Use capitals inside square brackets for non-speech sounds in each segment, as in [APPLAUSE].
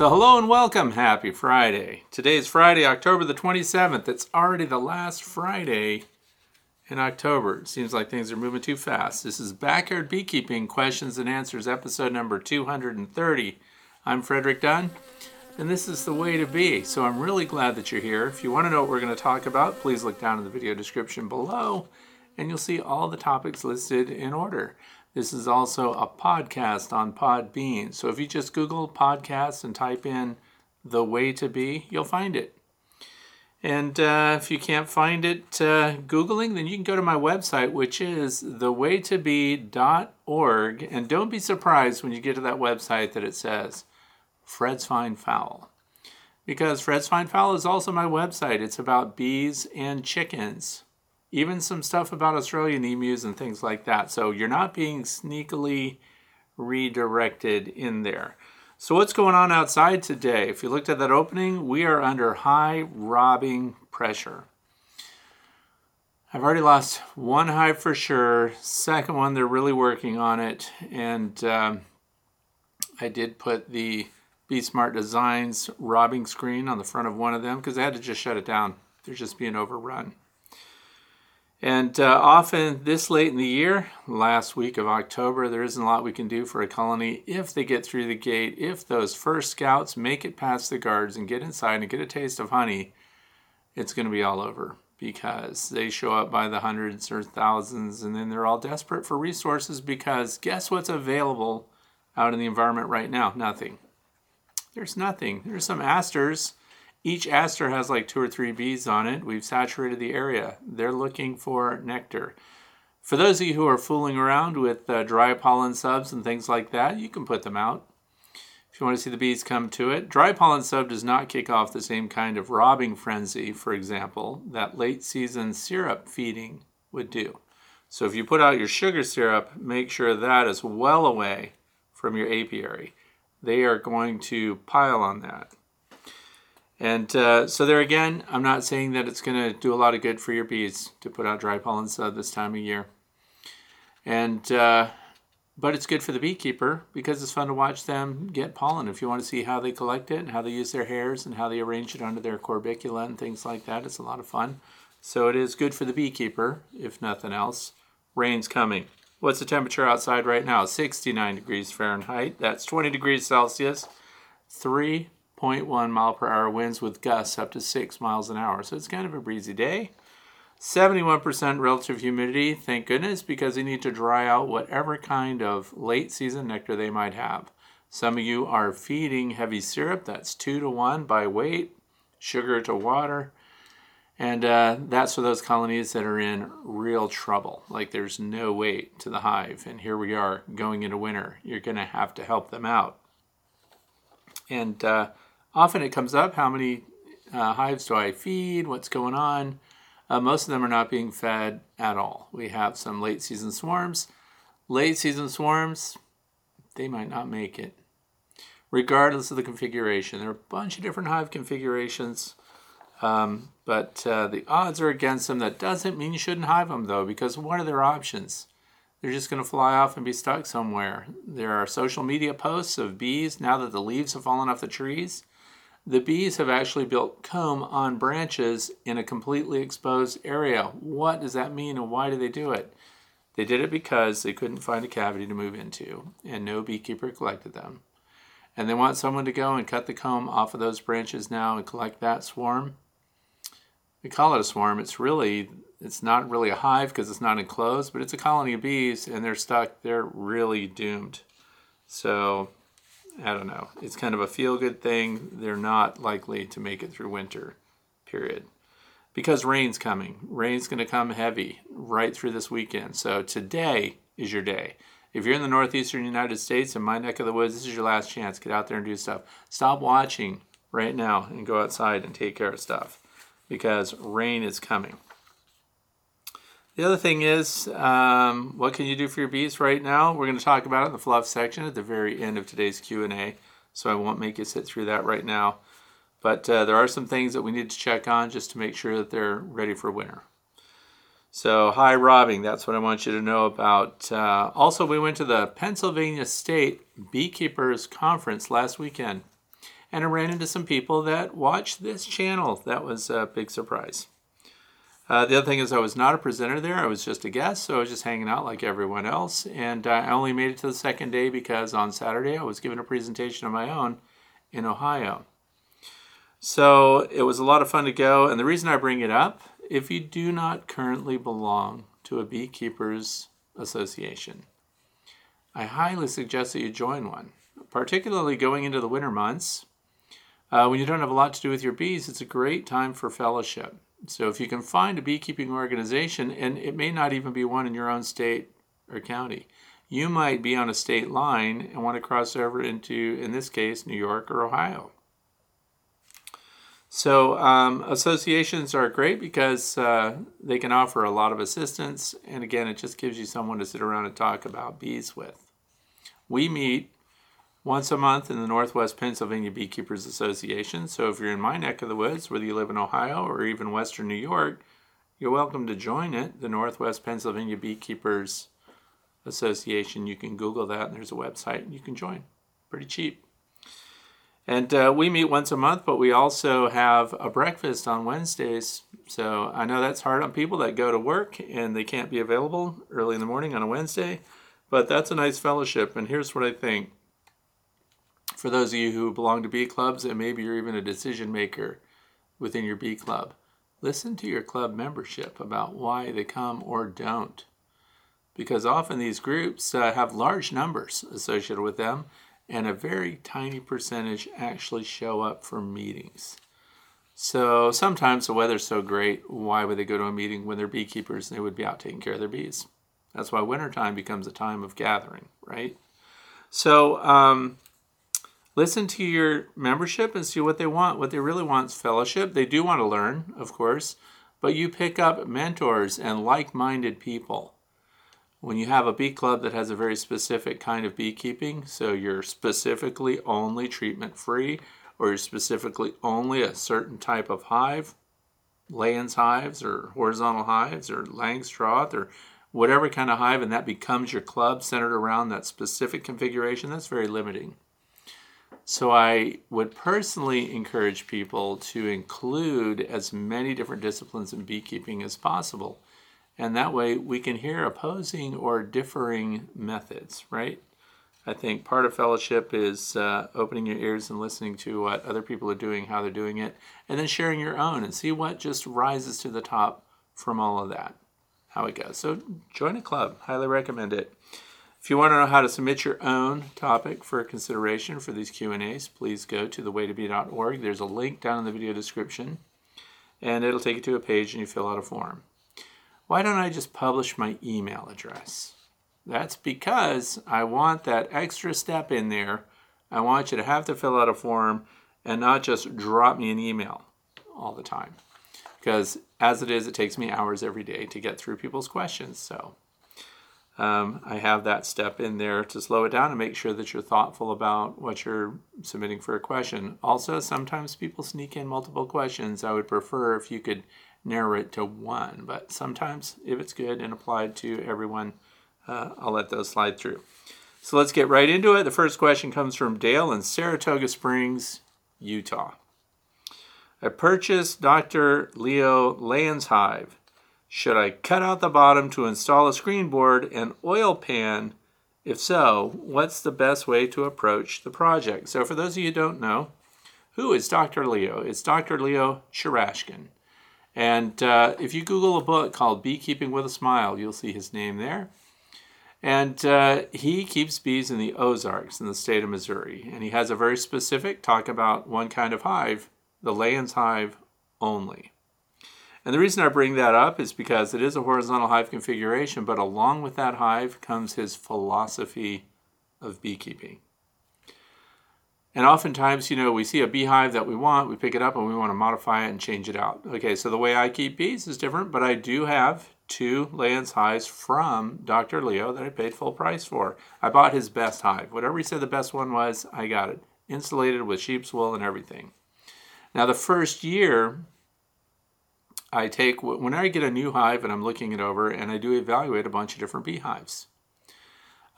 So, hello and welcome. Happy Friday. Today is Friday, October the 27th. It's already the last Friday in October. It seems like things are moving too fast. This is Backyard Beekeeping Questions and Answers, episode number 230. I'm Frederick Dunn, and this is the way to be. So, I'm really glad that you're here. If you want to know what we're going to talk about, please look down in the video description below, and you'll see all the topics listed in order. This is also a podcast on Podbean. So if you just Google podcast and type in the way to be, you'll find it. And uh, if you can't find it uh, Googling, then you can go to my website, which is thewaytobee.org. And don't be surprised when you get to that website that it says Fred's Fine Fowl. Because Fred's Fine Fowl is also my website. It's about bees and chickens even some stuff about Australian emus and things like that. So you're not being sneakily redirected in there. So what's going on outside today? If you looked at that opening, we are under high robbing pressure. I've already lost one hive for sure. Second one, they're really working on it. And um, I did put the BeeSmart Designs robbing screen on the front of one of them because I had to just shut it down. They're just being overrun. And uh, often this late in the year, last week of October, there isn't a lot we can do for a colony if they get through the gate. If those first scouts make it past the guards and get inside and get a taste of honey, it's going to be all over because they show up by the hundreds or thousands and then they're all desperate for resources because guess what's available out in the environment right now? Nothing. There's nothing. There's some asters each aster has like two or three bees on it. We've saturated the area. They're looking for nectar. For those of you who are fooling around with uh, dry pollen subs and things like that, you can put them out. If you want to see the bees come to it, dry pollen sub does not kick off the same kind of robbing frenzy, for example, that late season syrup feeding would do. So if you put out your sugar syrup, make sure that is well away from your apiary. They are going to pile on that. And uh, so there again, I'm not saying that it's going to do a lot of good for your bees to put out dry pollen sub this time of year. And uh, but it's good for the beekeeper because it's fun to watch them get pollen. If you want to see how they collect it and how they use their hairs and how they arrange it under their corbicula and things like that, it's a lot of fun. So it is good for the beekeeper, if nothing else. Rain's coming. What's the temperature outside right now? 69 degrees Fahrenheit. That's 20 degrees Celsius. Three 0.1 mile per hour winds with gusts up to 6 miles an hour. So it's kind of a breezy day. 71% relative humidity, thank goodness, because they need to dry out whatever kind of late season nectar they might have. Some of you are feeding heavy syrup, that's 2 to 1 by weight, sugar to water. And uh, that's for those colonies that are in real trouble. Like there's no weight to the hive. And here we are going into winter. You're going to have to help them out. And uh, often it comes up how many uh, hives do I feed, what's going on. Uh, most of them are not being fed at all. We have some late season swarms. Late season swarms, they might not make it, regardless of the configuration. There are a bunch of different hive configurations, um, but uh, the odds are against them. That doesn't mean you shouldn't hive them, though, because what are their options? They're just going to fly off and be stuck somewhere. There are social media posts of bees now that the leaves have fallen off the trees the bees have actually built comb on branches in a completely exposed area. What does that mean and why do they do it? They did it because they couldn't find a cavity to move into and no beekeeper collected them. And they want someone to go and cut the comb off of those branches now and collect that swarm. We call it a swarm. It's really, it's not really a hive because it's not enclosed, but it's a colony of bees and they're stuck. They're really doomed. So I don't know. It's kind of a feel good thing. They're not likely to make it through winter, period. Because rain's coming. Rain's going to come heavy right through this weekend. So today is your day. If you're in the northeastern United States, in my neck of the woods, this is your last chance. Get out there and do stuff. Stop watching right now and go outside and take care of stuff because rain is coming. The other thing is, um, what can you do for your bees right now? We're going to talk about it in the fluff section at the very end of today's Q&A, so I won't make you sit through that right now. But uh, there are some things that we need to check on just to make sure that they're ready for winter. So high robbing, that's what I want you to know about. Uh, also, we went to the Pennsylvania State Beekeepers Conference last weekend. And I ran into some people that watch this channel. That was a big surprise. Uh, the other thing is, I was not a presenter there. I was just a guest, so I was just hanging out like everyone else. And uh, I only made it to the second day because on Saturday I was giving a presentation of my own in Ohio. So it was a lot of fun to go. And the reason I bring it up if you do not currently belong to a beekeepers association, I highly suggest that you join one, particularly going into the winter months. Uh, when you don't have a lot to do with your bees, it's a great time for fellowship. So if you can find a beekeeping organization, and it may not even be one in your own state or county, you might be on a state line and want to cross over into, in this case, New York or Ohio. So um, associations are great because uh, they can offer a lot of assistance, and again, it just gives you someone to sit around and talk about bees with. We meet once a month in the Northwest Pennsylvania Beekeepers Association. So if you're in my neck of the woods, whether you live in Ohio or even Western New York, you're welcome to join it, the Northwest Pennsylvania Beekeepers Association. You can Google that, and there's a website, and you can join. Pretty cheap. And uh, we meet once a month, but we also have a breakfast on Wednesdays. So I know that's hard on people that go to work and they can't be available early in the morning on a Wednesday, but that's a nice fellowship. And here's what I think for those of you who belong to bee clubs and maybe you're even a decision maker within your bee club, listen to your club membership about why they come or don't. Because often these groups uh, have large numbers associated with them, and a very tiny percentage actually show up for meetings. So sometimes the weather's so great, why would they go to a meeting when they're beekeepers and they would be out taking care of their bees? That's why wintertime becomes a time of gathering, right? So, um, listen to your membership and see what they want. What they really want is fellowship. They do want to learn, of course, but you pick up mentors and like minded people. When you have a bee club that has a very specific kind of beekeeping, so you're specifically only treatment free, or you're specifically only a certain type of hive, Layens hives or horizontal hives or Langstroth or whatever kind of hive, and that becomes your club centered around that specific configuration, that's very limiting. So I would personally encourage people to include as many different disciplines in beekeeping as possible. And that way we can hear opposing or differing methods, right? I think part of fellowship is uh, opening your ears and listening to what other people are doing, how they're doing it, and then sharing your own and see what just rises to the top from all of that, how it goes. So join a club. Highly recommend it. If you want to know how to submit your own topic for consideration for these Q&As, please go to thewaytobee.org. There's a link down in the video description, and it'll take you to a page and you fill out a form. Why don't I just publish my email address? That's because I want that extra step in there. I want you to have to fill out a form and not just drop me an email all the time. Because as it is, it takes me hours every day to get through people's questions. So um, I have that step in there to slow it down and make sure that you're thoughtful about what you're submitting for a question. Also, sometimes people sneak in multiple questions. I would prefer if you could narrow it to one, but sometimes if it's good and applied to everyone, uh, I'll let those slide through. So let's get right into it. The first question comes from Dale in Saratoga Springs, Utah. I purchased Dr. Leo Layens Hive should I cut out the bottom to install a screen board and oil pan? If so, what's the best way to approach the project? So for those of you who don't know, who is Dr. Leo? It's Dr. Leo Sharashkin. And uh, if you Google a book called Beekeeping with a Smile, you'll see his name there. And uh, he keeps bees in the Ozarks in the state of Missouri. And he has a very specific talk about one kind of hive, the Layens hive only. And the reason I bring that up is because it is a horizontal hive configuration, but along with that hive comes his philosophy of beekeeping. And oftentimes, you know, we see a beehive that we want, we pick it up and we want to modify it and change it out. Okay, so the way I keep bees is different, but I do have two Layens hives from Dr. Leo that I paid full price for. I bought his best hive. Whatever he said the best one was, I got it. Insulated with sheep's wool and everything. Now, the first year, I take, when I get a new hive and I'm looking it over, and I do evaluate a bunch of different beehives.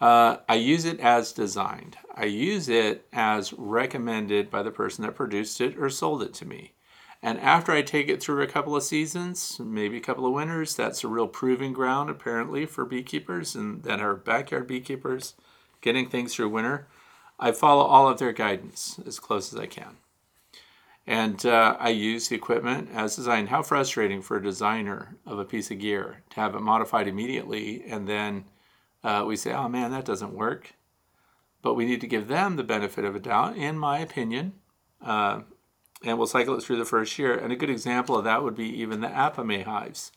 Uh, I use it as designed. I use it as recommended by the person that produced it or sold it to me. And after I take it through a couple of seasons, maybe a couple of winters, that's a real proving ground apparently for beekeepers and that are backyard beekeepers getting things through winter. I follow all of their guidance as close as I can. And uh, I use the equipment as designed. How frustrating for a designer of a piece of gear to have it modified immediately and then uh, we say, oh man, that doesn't work. But we need to give them the benefit of a doubt, in my opinion. Uh, and we'll cycle it through the first year. And a good example of that would be even the Apimaye hives.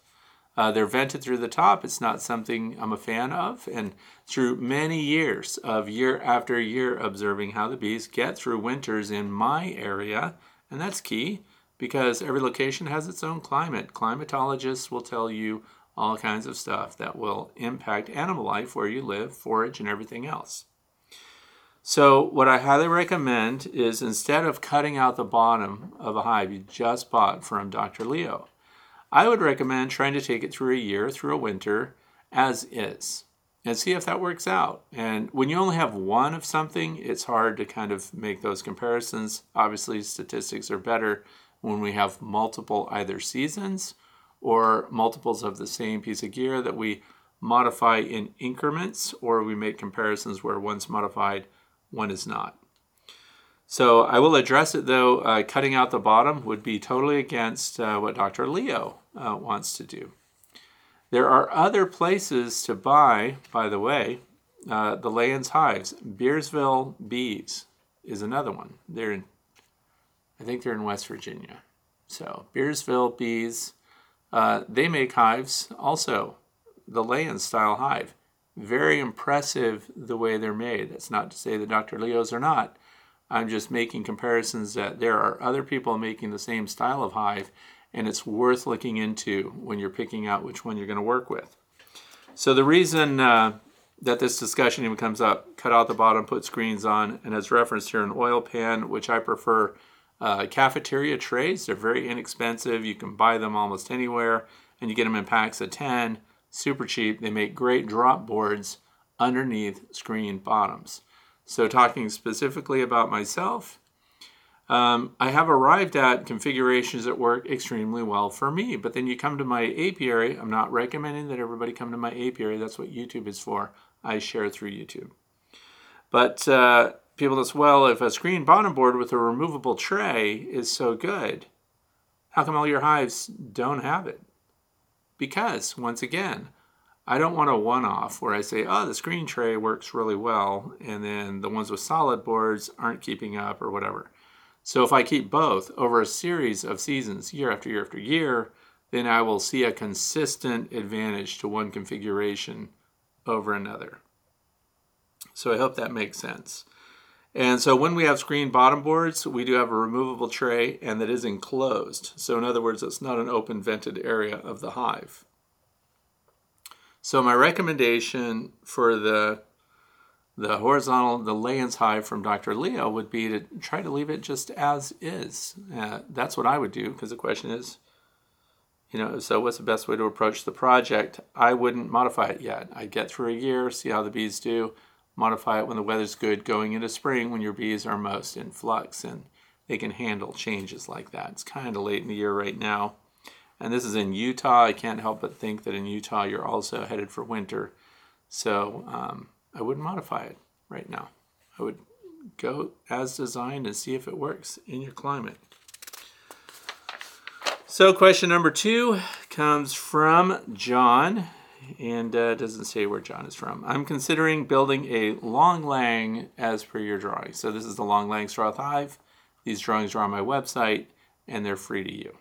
Uh, they're vented through the top. It's not something I'm a fan of. And through many years of year after year observing how the bees get through winters in my area, and that's key because every location has its own climate. Climatologists will tell you all kinds of stuff that will impact animal life where you live, forage, and everything else. So, what I highly recommend is instead of cutting out the bottom of a hive you just bought from Dr. Leo, I would recommend trying to take it through a year, through a winter, as is, and see if that works out. And when you only have one of something, it's hard to kind of make those comparisons. Obviously, statistics are better when we have multiple either seasons or multiples of the same piece of gear that we modify in increments, or we make comparisons where one's modified one is not. So I will address it though. Uh, cutting out the bottom would be totally against uh, what Dr. Leo uh, wants to do. There are other places to buy, by the way, uh, the Layens hives. Bearsville Bees is another one. They're in, I think they're in West Virginia. So Bearsville Bees, uh, they make hives also, the Layens style hive very impressive the way they're made. That's not to say that Dr. Leo's are not. I'm just making comparisons that there are other people making the same style of hive, and it's worth looking into when you're picking out which one you're going to work with. So the reason uh, that this discussion even comes up, cut out the bottom, put screens on, and as referenced here, an oil pan, which I prefer uh, cafeteria trays. They're very inexpensive. You can buy them almost anywhere, and you get them in packs of 10 super cheap. They make great drop boards underneath screen bottoms. So, talking specifically about myself, um, I have arrived at configurations that work extremely well for me. But then you come to my apiary. I'm not recommending that everybody come to my apiary. That's what YouTube is for. I share through YouTube. But uh, people as well, if a screen bottom board with a removable tray is so good, how come all your hives don't have it? Because, once again, I don't want a one off where I say, oh, the screen tray works really well, and then the ones with solid boards aren't keeping up or whatever. So if I keep both over a series of seasons, year after year after year, then I will see a consistent advantage to one configuration over another. So I hope that makes sense. And so when we have screen bottom boards, we do have a removable tray and that is enclosed. So in other words, it's not an open vented area of the hive. So my recommendation for the the horizontal, the Layens hive from Dr. Leo would be to try to leave it just as is. Uh, that's what I would do because the question is, you know, so what's the best way to approach the project? I wouldn't modify it yet. I'd get through a year, see how the bees do modify it when the weather's good going into spring when your bees are most in flux and they can handle changes like that. It's kind of late in the year right now. And this is in Utah. I can't help but think that in Utah you're also headed for winter. So um, I wouldn't modify it right now. I would go as designed and see if it works in your climate. So, question number two comes from John and uh, doesn't say where John is from. I'm considering building a long lang as per your drawing. So this is the long Langstroth hive. These drawings are on my website and they're free to you.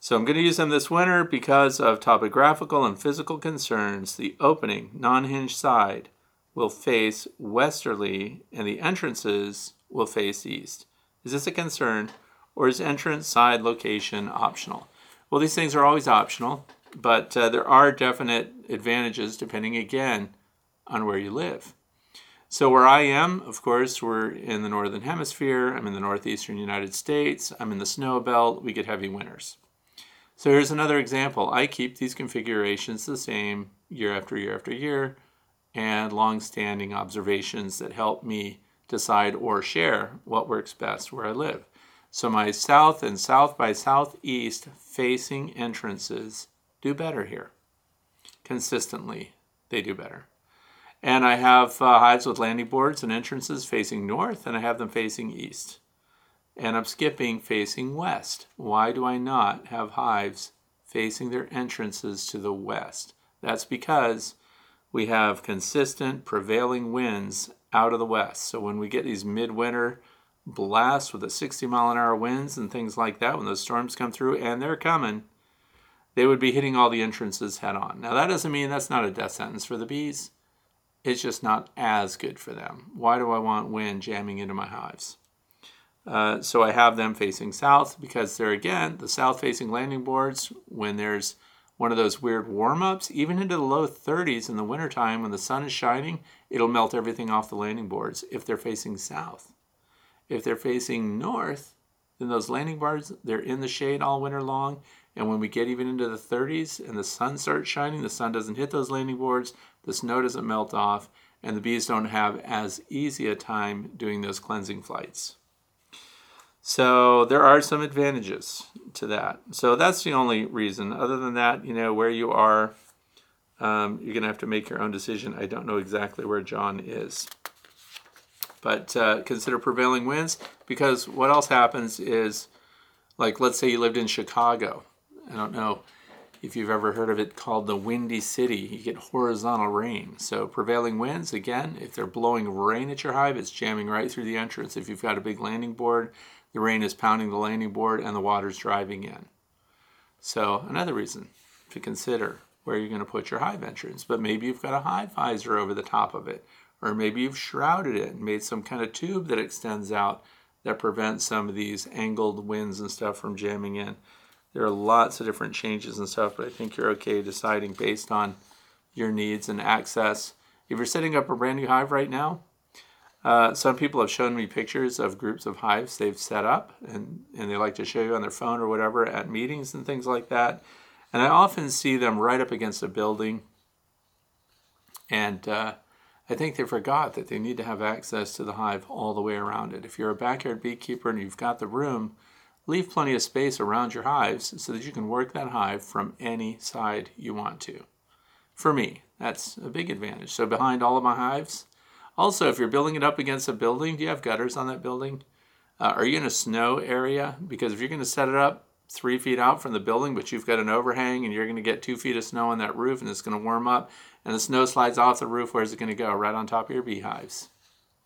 So I'm going to use them this winter because of topographical and physical concerns. The opening, non-hinged side, will face westerly and the entrances will face east. Is this a concern or is entrance side location optional? Well, these things are always optional but uh, there are definite advantages depending again on where you live. So, where I am, of course, we're in the northern hemisphere. I'm in the northeastern United States. I'm in the snow belt. We get heavy winters. So, here's another example. I keep these configurations the same year after year after year and long-standing observations that help me decide or share what works best where I live. So my south and south by southeast facing entrances do better here. Consistently, they do better. And I have uh, hives with landing boards and entrances facing north, and I have them facing east. And I'm skipping facing west. Why do I not have hives facing their entrances to the west? That's because we have consistent prevailing winds out of the west. So when we get these midwinter blasts with the 60 mile an hour winds and things like that, when those storms come through, and they're coming, they would be hitting all the entrances head on. Now, that doesn't mean that's not a death sentence for the bees. It's just not as good for them. Why do I want wind jamming into my hives? Uh, so I have them facing south because they're again the south facing landing boards when there's one of those weird warm ups, even into the low 30s in the wintertime when the sun is shining, it'll melt everything off the landing boards if they're facing south. If they're facing north, then those landing boards, they're in the shade all winter long. And when we get even into the 30s and the sun starts shining, the sun doesn't hit those landing boards, the snow doesn't melt off, and the bees don't have as easy a time doing those cleansing flights. So there are some advantages to that. So that's the only reason. Other than that, you know, where you are, um, you're going to have to make your own decision. I don't know exactly where John is. But uh, consider prevailing winds because what else happens is, like, let's say you lived in Chicago. I don't know if you've ever heard of it called the Windy City. You get horizontal rain. So prevailing winds, again, if they're blowing rain at your hive, it's jamming right through the entrance. If you've got a big landing board, the rain is pounding the landing board and the water's driving in. So another reason to consider where you're going to put your hive entrance. But maybe you've got a hive visor over the top of it, or maybe you've shrouded it and made some kind of tube that extends out that prevents some of these angled winds and stuff from jamming in. There are lots of different changes and stuff, but I think you're okay deciding based on your needs and access. If you're setting up a brand new hive right now, uh, some people have shown me pictures of groups of hives they've set up and, and they like to show you on their phone or whatever at meetings and things like that. And I often see them right up against a building. And uh, I think they forgot that they need to have access to the hive all the way around it. If you're a backyard beekeeper and you've got the room, leave plenty of space around your hives so that you can work that hive from any side you want to. For me, that's a big advantage. So behind all of my hives, also, if you're building it up against a building, do you have gutters on that building? Uh, are you in a snow area? Because if you're going to set it up three feet out from the building, but you've got an overhang and you're going to get two feet of snow on that roof and it's going to warm up and the snow slides off the roof, where's it going to go? Right on top of your beehives.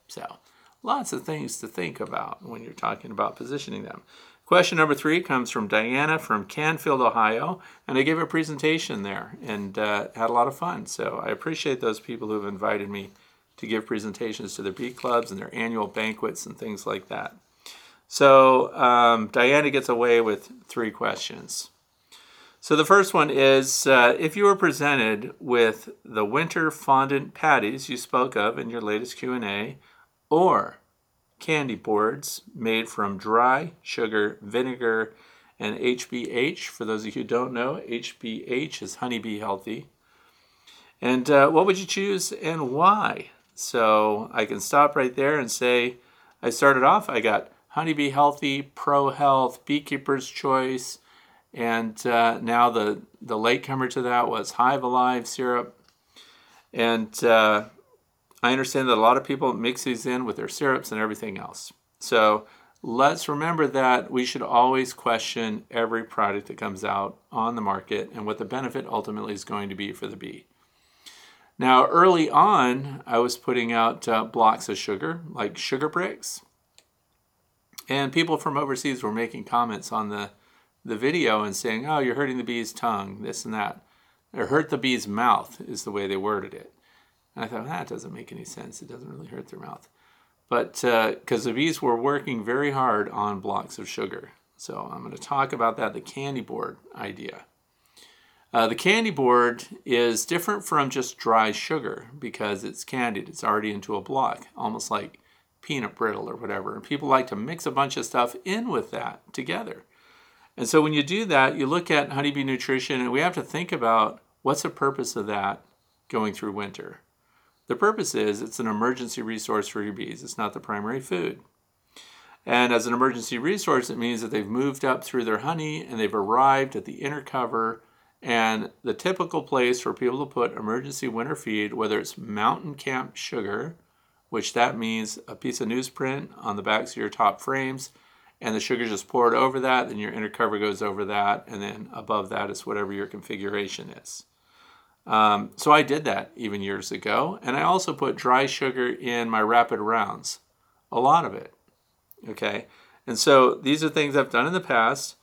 So, lots of things to think about when you're talking about positioning them. Question number three comes from Diana from Canfield, Ohio, and I gave a presentation there and uh, had a lot of fun. So I appreciate those people who have invited me to give presentations to their bee clubs and their annual banquets and things like that. So um, Diana gets away with three questions. So the first one is uh, if you were presented with the winter fondant patties you spoke of in your latest Q&A or candy boards made from dry sugar, vinegar, and HBH. For those of you who don't know, HBH is honeybee healthy. And uh, what would you choose and why? So I can stop right there and say, I started off, I got Honeybee Healthy, Pro Health, Beekeeper's Choice, and uh, now the, the latecomer to that was Hive Alive syrup. And uh, I understand that a lot of people mix these in with their syrups and everything else. So let's remember that we should always question every product that comes out on the market and what the benefit ultimately is going to be for the bee. Now, early on, I was putting out uh, blocks of sugar, like sugar bricks. And people from overseas were making comments on the, the video and saying, oh, you're hurting the bee's tongue, this and that. Or hurt the bee's mouth is the way they worded it. And I thought, that doesn't make any sense. It doesn't really hurt their mouth. But because uh, the bees were working very hard on blocks of sugar. So I'm going to talk about that, the candy board idea. Uh, the candy board is different from just dry sugar because it's candied. It's already into a block, almost like peanut brittle or whatever. And people like to mix a bunch of stuff in with that together. And so when you do that, you look at honeybee nutrition, and we have to think about what's the purpose of that going through winter. The purpose is it's an emergency resource for your bees. It's not the primary food. And as an emergency resource, it means that they've moved up through their honey and they've arrived at the inner cover and the typical place for people to put emergency winter feed, whether it's mountain camp sugar, which that means a piece of newsprint on the backs of your top frames, and the sugar just poured over that, then your inner cover goes over that, and then above that is whatever your configuration is. Um, so I did that even years ago, and I also put dry sugar in my rapid rounds, a lot of it. Okay, and so these are things I've done in the past.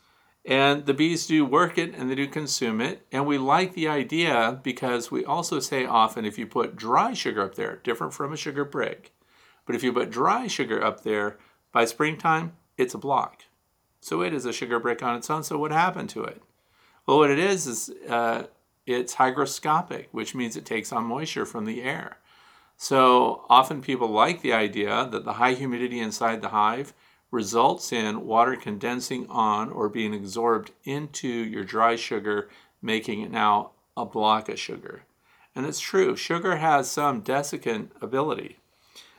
And the bees do work it and they do consume it. And we like the idea because we also say often if you put dry sugar up there, different from a sugar brick, but if you put dry sugar up there, by springtime, it's a block. So it is a sugar brick on its own. So what happened to it? Well, what it is is uh, it's hygroscopic, which means it takes on moisture from the air. So often people like the idea that the high humidity inside the hive results in water condensing on or being absorbed into your dry sugar, making it now a block of sugar. And it's true, sugar has some desiccant ability.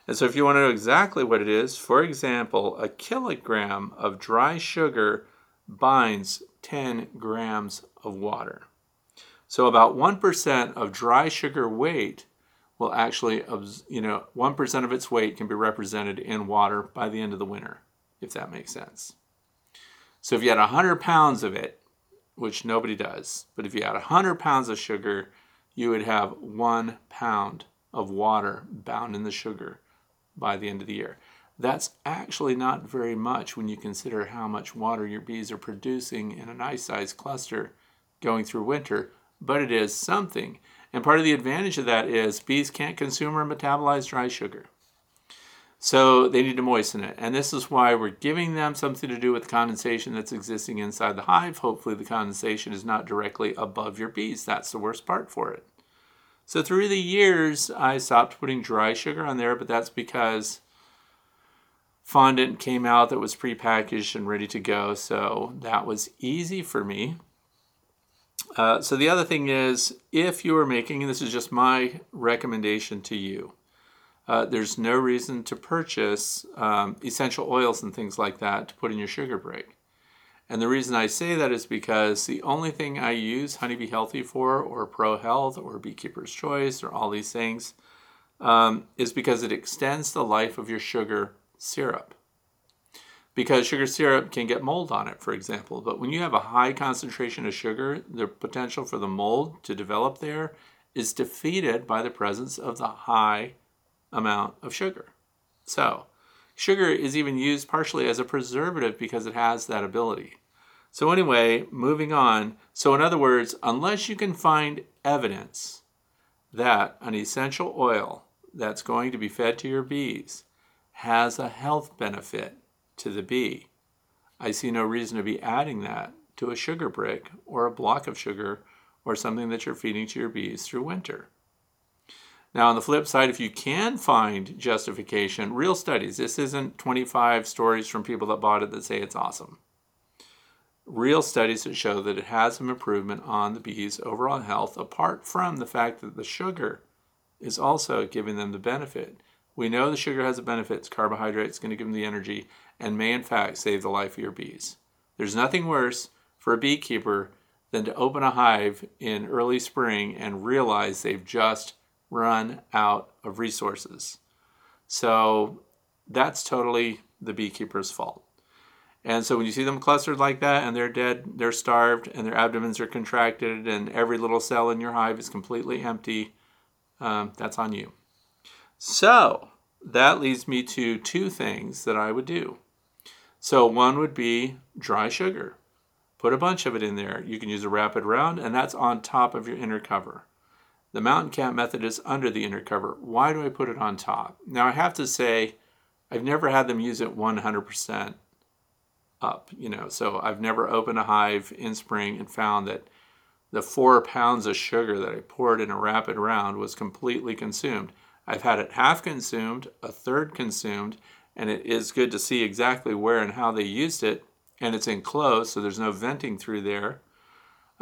And so, if you want to know exactly what it is, for example, a kilogram of dry sugar binds 10 grams of water. So, about 1% of dry sugar weight will actually, you know, 1% of its weight can be represented in water by the end of the winter if that makes sense. So if you had 100 pounds of it, which nobody does, but if you had 100 pounds of sugar, you would have one pound of water bound in the sugar by the end of the year. That's actually not very much when you consider how much water your bees are producing in a nice sized cluster going through winter, but it is something. And part of the advantage of that is bees can't consume or metabolize dry sugar. So they need to moisten it. And this is why we're giving them something to do with condensation that's existing inside the hive. Hopefully the condensation is not directly above your bees. That's the worst part for it. So through the years, I stopped putting dry sugar on there, but that's because fondant came out that was prepackaged and ready to go. So that was easy for me. Uh, so the other thing is, if you are making, and this is just my recommendation to you, uh, there's no reason to purchase um, essential oils and things like that to put in your sugar break. And the reason I say that is because the only thing I use Honeybee Healthy for, or Pro Health, or Beekeeper's Choice, or all these things, um, is because it extends the life of your sugar syrup. Because sugar syrup can get mold on it, for example. But when you have a high concentration of sugar, the potential for the mold to develop there is defeated by the presence of the high amount of sugar. So, sugar is even used partially as a preservative because it has that ability. So, anyway, moving on. So, in other words, unless you can find evidence that an essential oil that's going to be fed to your bees has a health benefit to the bee, I see no reason to be adding that to a sugar brick or a block of sugar or something that you're feeding to your bees through winter. Now, on the flip side, if you can find justification, real studies, this isn't 25 stories from people that bought it that say it's awesome. Real studies that show that it has some improvement on the bees' overall health, apart from the fact that the sugar is also giving them the benefit. We know the sugar has a benefit, it's carbohydrate, it's going to give them the energy, and may in fact save the life of your bees. There's nothing worse for a beekeeper than to open a hive in early spring and realize they've just run out of resources. So that's totally the beekeeper's fault. And so when you see them clustered like that and they're dead, they're starved, and their abdomens are contracted, and every little cell in your hive is completely empty, um, that's on you. So that leads me to two things that I would do. So one would be dry sugar. Put a bunch of it in there. You can use a rapid round, and that's on top of your inner cover. The mountain camp method is under the inner cover. Why do I put it on top? Now I have to say, I've never had them use it 100% up, you know, so I've never opened a hive in spring and found that the four pounds of sugar that I poured in a rapid round was completely consumed. I've had it half consumed, a third consumed, and it is good to see exactly where and how they used it, and it's enclosed, so there's no venting through there.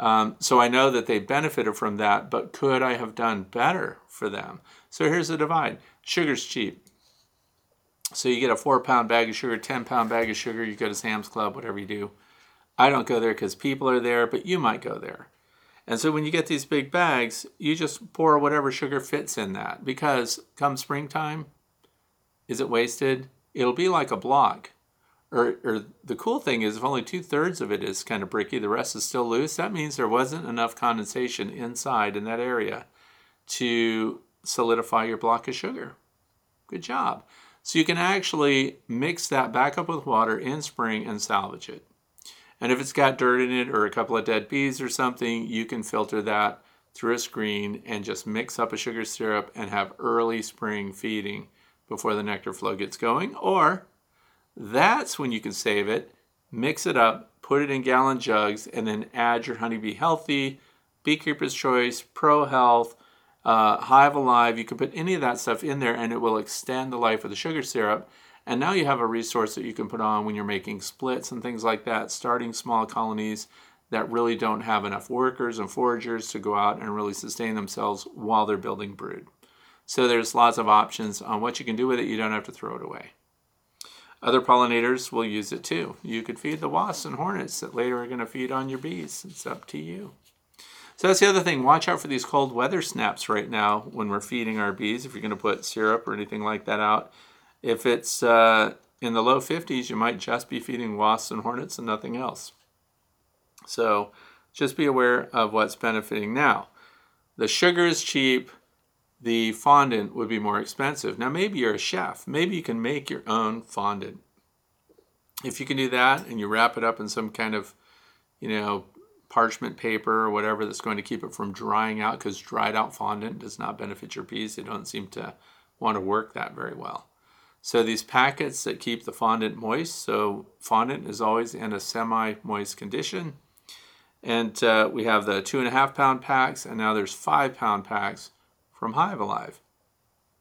Um, so I know that they benefited from that, but could I have done better for them? So here's the divide sugar's cheap. So you get a four pound bag of sugar, 10 pound bag of sugar, you go to Sam's Club, whatever you do. I don't go there because people are there, but you might go there. And so when you get these big bags, you just pour whatever sugar fits in that because come springtime, is it wasted? It'll be like a block. Or, or the cool thing is, if only two thirds of it is kind of bricky, the rest is still loose, that means there wasn't enough condensation inside in that area to solidify your block of sugar. Good job. So you can actually mix that back up with water in spring and salvage it. And if it's got dirt in it or a couple of dead bees or something, you can filter that through a screen and just mix up a sugar syrup and have early spring feeding before the nectar flow gets going. Or that's when you can save it, mix it up, put it in gallon jugs, and then add your Honeybee Healthy, Beekeeper's Choice, Pro Health, uh, Hive Alive. You can put any of that stuff in there and it will extend the life of the sugar syrup. And now you have a resource that you can put on when you're making splits and things like that, starting small colonies that really don't have enough workers and foragers to go out and really sustain themselves while they're building brood. So there's lots of options on what you can do with it. You don't have to throw it away. Other pollinators will use it too. You could feed the wasps and hornets that later are going to feed on your bees. It's up to you. So that's the other thing. Watch out for these cold weather snaps right now when we're feeding our bees. If you're going to put syrup or anything like that out, if it's uh, in the low 50s, you might just be feeding wasps and hornets and nothing else. So just be aware of what's benefiting. Now, the sugar is cheap. The fondant would be more expensive. Now, maybe you're a chef. Maybe you can make your own fondant. If you can do that and you wrap it up in some kind of, you know, parchment paper or whatever that's going to keep it from drying out because dried out fondant does not benefit your bees. They don't seem to want to work that very well. So these packets that keep the fondant moist, so fondant is always in a semi-moist condition. And uh, we have the two and a half pound packs, and now there's five pound packs from Hive Alive.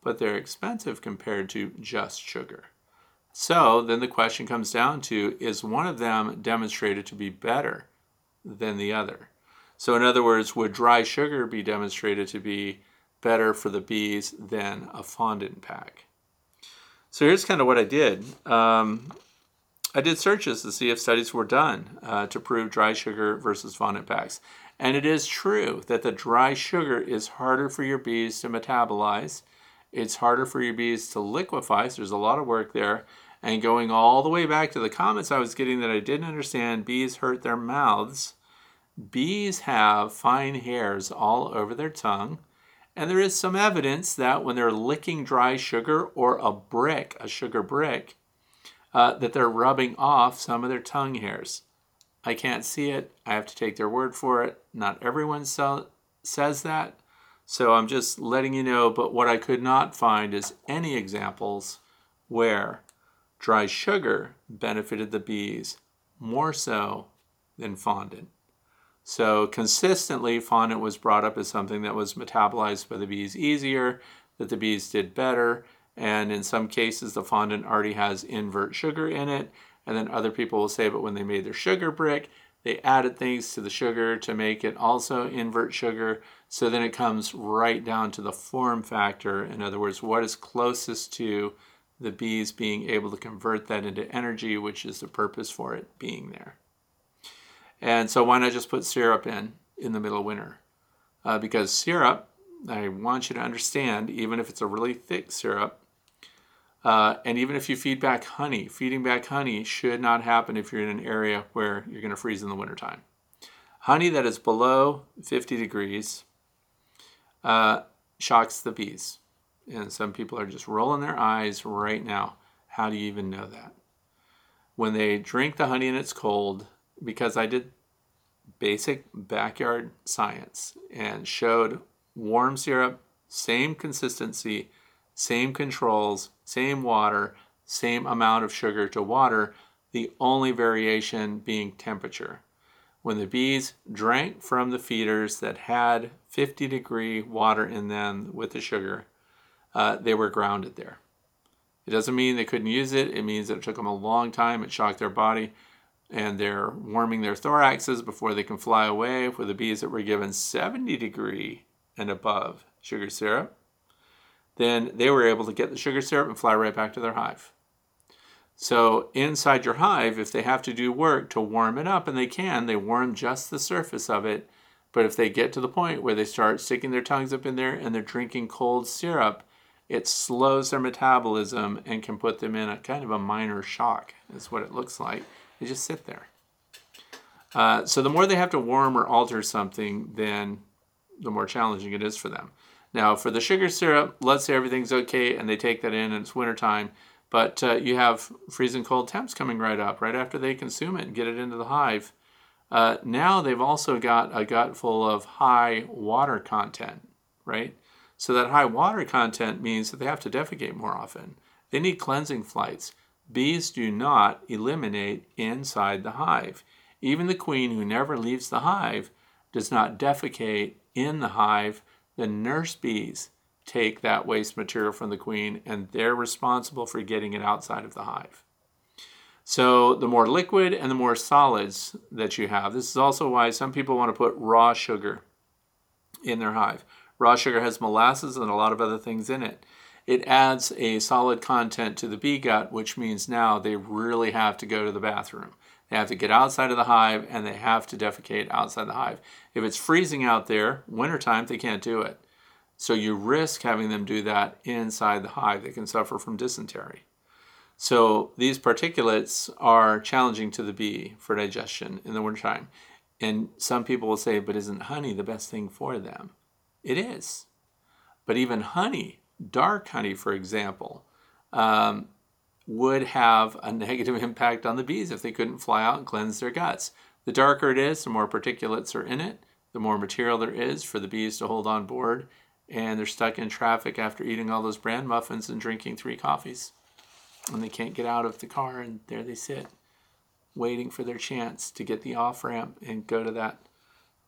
But they're expensive compared to just sugar. So then the question comes down to is one of them demonstrated to be better than the other. So, in other words, would dry sugar be demonstrated to be better for the bees than a fondant pack? So, here's kind of what I did. Um, I did searches to see if studies were done uh, to prove dry sugar versus fondant packs. And it is true that the dry sugar is harder for your bees to metabolize. It's harder for your bees to liquefy, so there's a lot of work there. And going all the way back to the comments I was getting that I didn't understand, bees hurt their mouths. Bees have fine hairs all over their tongue. And there is some evidence that when they're licking dry sugar or a brick, a sugar brick, uh, that they're rubbing off some of their tongue hairs. I can't see it. I have to take their word for it. Not everyone so, says that. So I'm just letting you know. But what I could not find is any examples where Dry sugar benefited the bees more so than fondant. So consistently, fondant was brought up as something that was metabolized by the bees easier, that the bees did better, and in some cases, the fondant already has invert sugar in it. And then other people will say, but when they made their sugar brick, they added things to the sugar to make it also invert sugar. So then it comes right down to the form factor. In other words, what is closest to the bees being able to convert that into energy, which is the purpose for it being there. And so why not just put syrup in in the middle of winter? Uh, because syrup, I want you to understand, even if it's a really thick syrup, uh, and even if you feed back honey, feeding back honey should not happen if you're in an area where you're going to freeze in the wintertime. Honey that is below 50 degrees uh, shocks the bees. And some people are just rolling their eyes right now. How do you even know that? When they drink the honey and it's cold, because I did basic backyard science and showed warm syrup, same consistency, same controls, same water, same amount of sugar to water, the only variation being temperature. When the bees drank from the feeders that had 50 degree water in them with the sugar, uh, they were grounded there. It doesn't mean they couldn't use it. It means that it took them a long time. It shocked their body. and they're warming their thoraxes before they can fly away for the bees that were given 70 degree and above sugar syrup, then they were able to get the sugar syrup and fly right back to their hive. So inside your hive, if they have to do work to warm it up, and they can, they warm just the surface of it. But if they get to the point where they start sticking their tongues up in there and they're drinking cold syrup, it slows their metabolism and can put them in a kind of a minor shock. Is what it looks like. They just sit there. Uh, so the more they have to warm or alter something, then the more challenging it is for them. Now, for the sugar syrup, let's say everything's okay and they take that in and it's wintertime, but uh, you have freezing cold temps coming right up right after they consume it and get it into the hive. Uh, now they've also got a gut full of high water content, right? So that high water content means that they have to defecate more often. They need cleansing flights. Bees do not eliminate inside the hive. Even the queen who never leaves the hive does not defecate in the hive. The nurse bees take that waste material from the queen and they're responsible for getting it outside of the hive. So the more liquid and the more solids that you have. This is also why some people want to put raw sugar in their hive. Raw sugar has molasses and a lot of other things in it it adds a solid content to the bee gut, which means now they really have to go to the bathroom. They have to get outside of the hive and they have to defecate outside the hive. If it's freezing out there, wintertime, they can't do it. So you risk having them do that inside the hive. They can suffer from dysentery. So these particulates are challenging to the bee for digestion in the wintertime. And some people will say, but isn't honey the best thing for them? It is. But even honey dark honey, for example, um, would have a [LAUGHS] negative impact on the bees if they couldn't fly out and cleanse their guts. The darker it is, the more particulates are in it, the more material there is for the bees to hold on board, and they're stuck in traffic after eating all those bran muffins and drinking three coffees. And they can't get out of the car, and there they sit, waiting for their chance to get the off ramp and go to that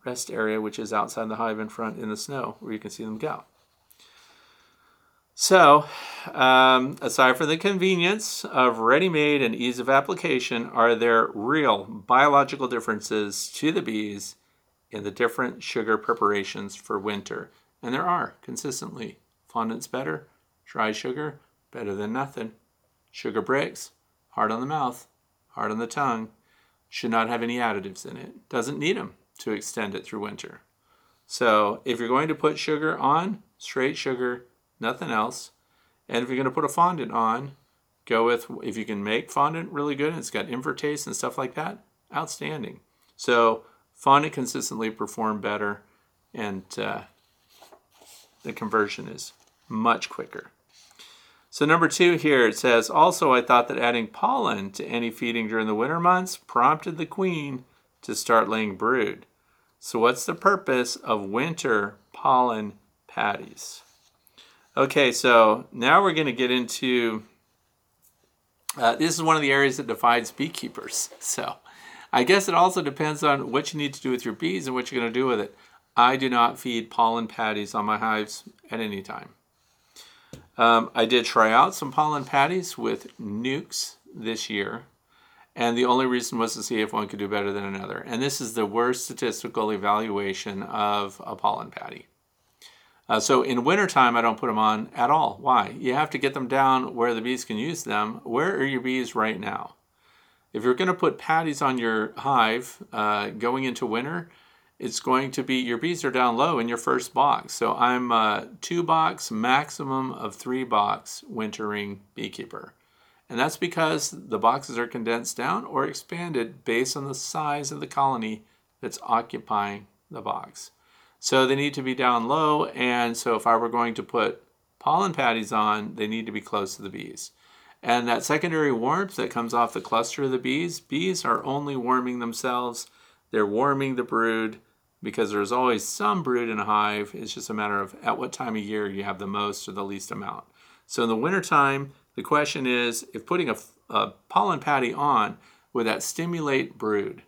rest area, which is outside the hive in front in the snow, where you can see them go. So, um, aside from the convenience of ready made and ease of application, are there real biological differences to the bees in the different sugar preparations for winter? And there are consistently. Fondant's better, dry sugar, better than nothing. Sugar breaks, hard on the mouth, hard on the tongue, should not have any additives in it. Doesn't need them to extend it through winter. So, if you're going to put sugar on, straight sugar, nothing else. And if you're going to put a fondant on, go with, if you can make fondant really good and it's got invertase and stuff like that, outstanding. So fondant consistently perform better and uh, the conversion is much quicker. So number two here, it says, also I thought that adding pollen to any feeding during the winter months prompted the queen to start laying brood. So what's the purpose of winter pollen patties? Okay, so now we're going to get into uh, this is one of the areas that divides beekeepers. [LAUGHS] So I guess it also depends on what you need to do with your bees and what you're going to do with it. I do not feed pollen patties on my hives at any time. Um, I did try out some pollen patties with nukes this year, and the only reason was to see if one could do better than another. And this is the worst statistical evaluation of a pollen patty. Uh, so in wintertime, I don't put them on at all. Why? You have to get them down where the bees can use them. Where are your bees right now? If you're going to put patties on your hive uh, going into winter, it's going to be your bees are down low in your first box. So I'm a two box, maximum of three box wintering beekeeper. And that's because the boxes are condensed down or expanded based on the size of the colony that's occupying the box. So they need to be down low. And so if I were going to put pollen patties on, they need to be close to the bees. And that secondary warmth that comes off the cluster of the bees, bees are only warming themselves. They're warming the brood because there's always some brood in a hive. It's just a matter of at what time of year you have the most or the least amount. So in the wintertime, the question is if putting a, a pollen patty on, would that stimulate brood?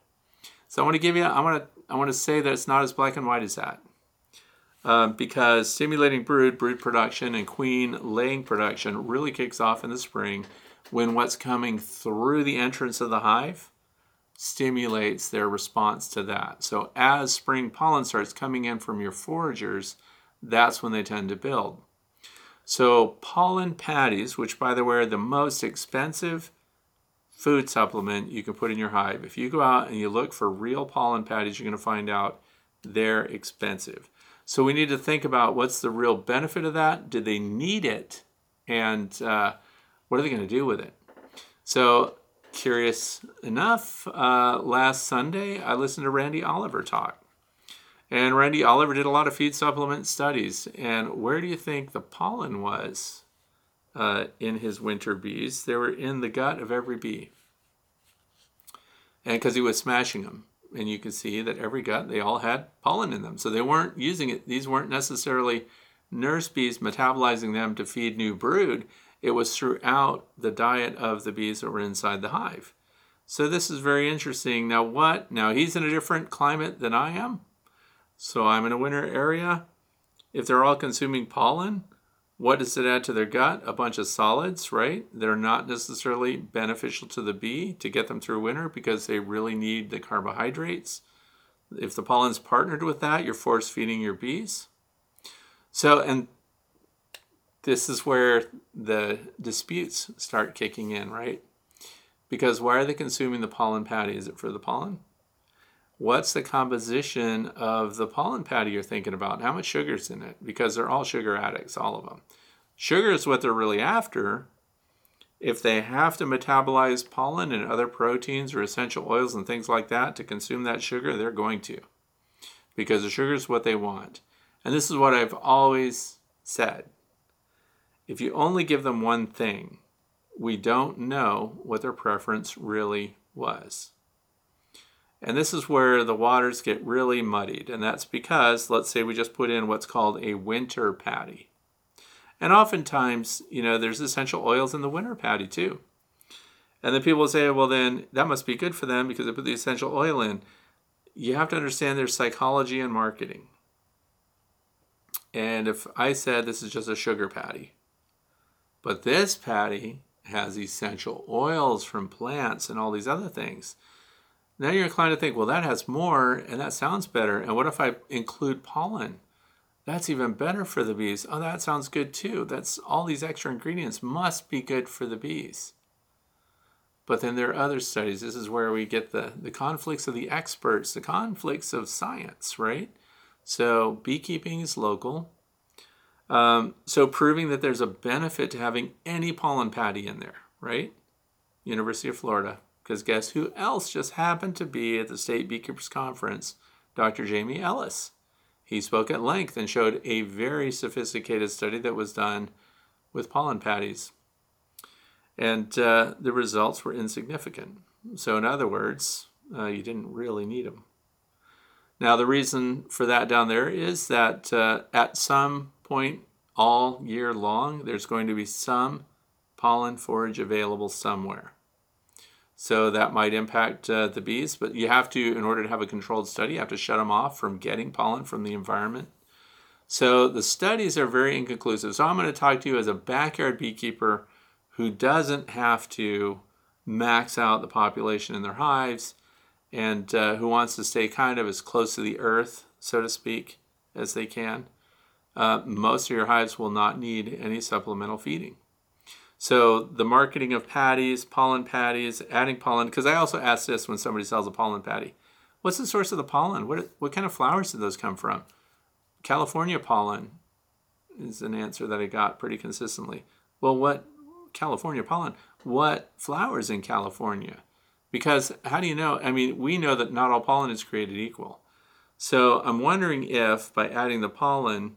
So I want to give you, I want to I want to say that it's not as black and white as that. Um, because stimulating brood, brood production, and queen laying production really kicks off in the spring when what's coming through the entrance of the hive stimulates their response to that. So as spring pollen starts coming in from your foragers, that's when they tend to build. So pollen patties, which by the way are the most expensive food supplement you can put in your hive. If you go out and you look for real pollen patties, you're going to find out they're expensive. So we need to think about what's the real benefit of that. Do they need it? And uh, what are they going to do with it? So curious enough, uh, last Sunday I listened to Randy Oliver talk. And Randy Oliver did a lot of feed supplement studies. And where do you think the pollen was uh, in his winter bees? They were in the gut of every bee. And because he was smashing them. And you can see that every gut, they all had pollen in them. So they weren't using it. These weren't necessarily nurse bees metabolizing them to feed new brood. It was throughout the diet of the bees that were inside the hive. So this is very interesting. Now what? Now he's in a different climate than I am. So I'm in a winter area. If they're all consuming pollen, what does it add to their gut? A bunch of solids, right? They're not necessarily beneficial to the bee to get them through winter because they really need the carbohydrates. If the pollen's partnered with that, you're force feeding your bees. So, and this is where the disputes start kicking in, right? Because why are they consuming the pollen patty? Is it for the pollen? What's the composition of the pollen patty you're thinking about? How much sugar's in it? Because they're all sugar addicts, all of them. Sugar is what they're really after. If they have to metabolize pollen and other proteins or essential oils and things like that to consume that sugar, they're going to. Because the sugar is what they want. And this is what I've always said if you only give them one thing, we don't know what their preference really was. And this is where the waters get really muddied. And that's because, let's say we just put in what's called a winter patty. And oftentimes, you know, there's essential oils in the winter patty too. And then people say, well, then that must be good for them because they put the essential oil in. You have to understand their psychology and marketing. And if I said this is just a sugar patty, but this patty has essential oils from plants and all these other things. Now you're inclined to think, well, that has more and that sounds better. And what if I include pollen? That's even better for the bees. Oh, that sounds good too. That's all these extra ingredients must be good for the bees. But then there are other studies. This is where we get the, the conflicts of the experts, the conflicts of science, right? So beekeeping is local, um, so proving that there's a benefit to having any pollen patty in there, right? University of Florida. Because guess who else just happened to be at the State Beekeepers Conference? Dr. Jamie Ellis. He spoke at length and showed a very sophisticated study that was done with pollen patties. And uh, the results were insignificant. So, in other words, uh, you didn't really need them. Now, the reason for that down there is that uh, at some point all year long, there's going to be some pollen forage available somewhere. So that might impact uh, the bees, but you have to, in order to have a controlled study, you have to shut them off from getting pollen from the environment. So the studies are very inconclusive. So I'm going to talk to you as a backyard beekeeper who doesn't have to max out the population in their hives and uh, who wants to stay kind of as close to the earth, so to speak, as they can uh, most of your hives will not need any supplemental feeding. So the marketing of patties, pollen patties, adding pollen, because I also ask this when somebody sells a pollen patty. What's the source of the pollen? What, what kind of flowers did those come from? California pollen is an answer that I got pretty consistently. Well, what California pollen? What flowers in California? Because how do you know? I mean, we know that not all pollen is created equal. So I'm wondering if by adding the pollen,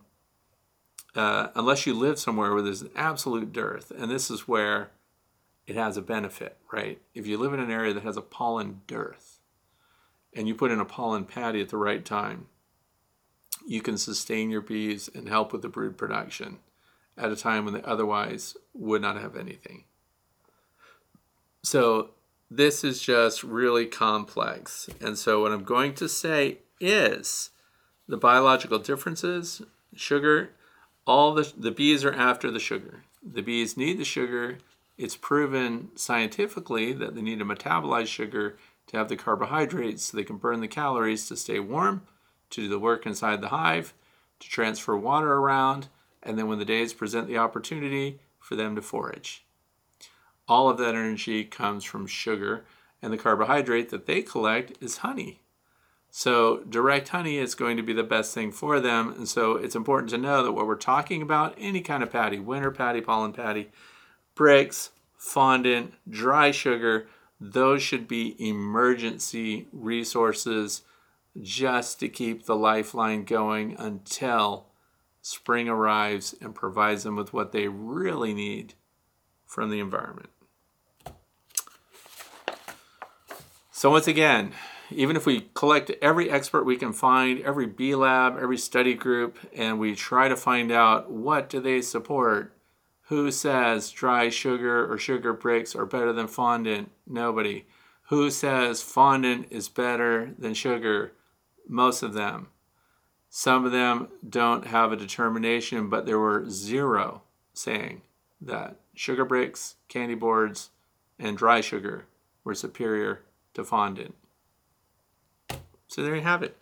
uh, unless you live somewhere where there's an absolute dearth, and this is where it has a benefit, right? If you live in an area that has a pollen dearth, and you put in a pollen patty at the right time, you can sustain your bees and help with the brood production at a time when they otherwise would not have anything. So this is just really complex. And so what I'm going to say is the biological differences, sugar all the, the bees are after the sugar. The bees need the sugar. It's proven scientifically that they need to metabolize sugar to have the carbohydrates so they can burn the calories to stay warm, to do the work inside the hive, to transfer water around, and then when the days present the opportunity for them to forage. All of that energy comes from sugar, and the carbohydrate that they collect is honey. So, direct honey is going to be the best thing for them. And so, it's important to know that what we're talking about, any kind of patty, winter patty, pollen patty, bricks, fondant, dry sugar, those should be emergency resources just to keep the lifeline going until spring arrives and provides them with what they really need from the environment. So, once again, even if we collect every expert we can find, every B lab, every study group, and we try to find out what do they support, who says dry sugar or sugar bricks are better than fondant? Nobody. Who says fondant is better than sugar? Most of them. Some of them don't have a determination, but there were zero saying that sugar bricks, candy boards, and dry sugar were superior to fondant. So there you have it.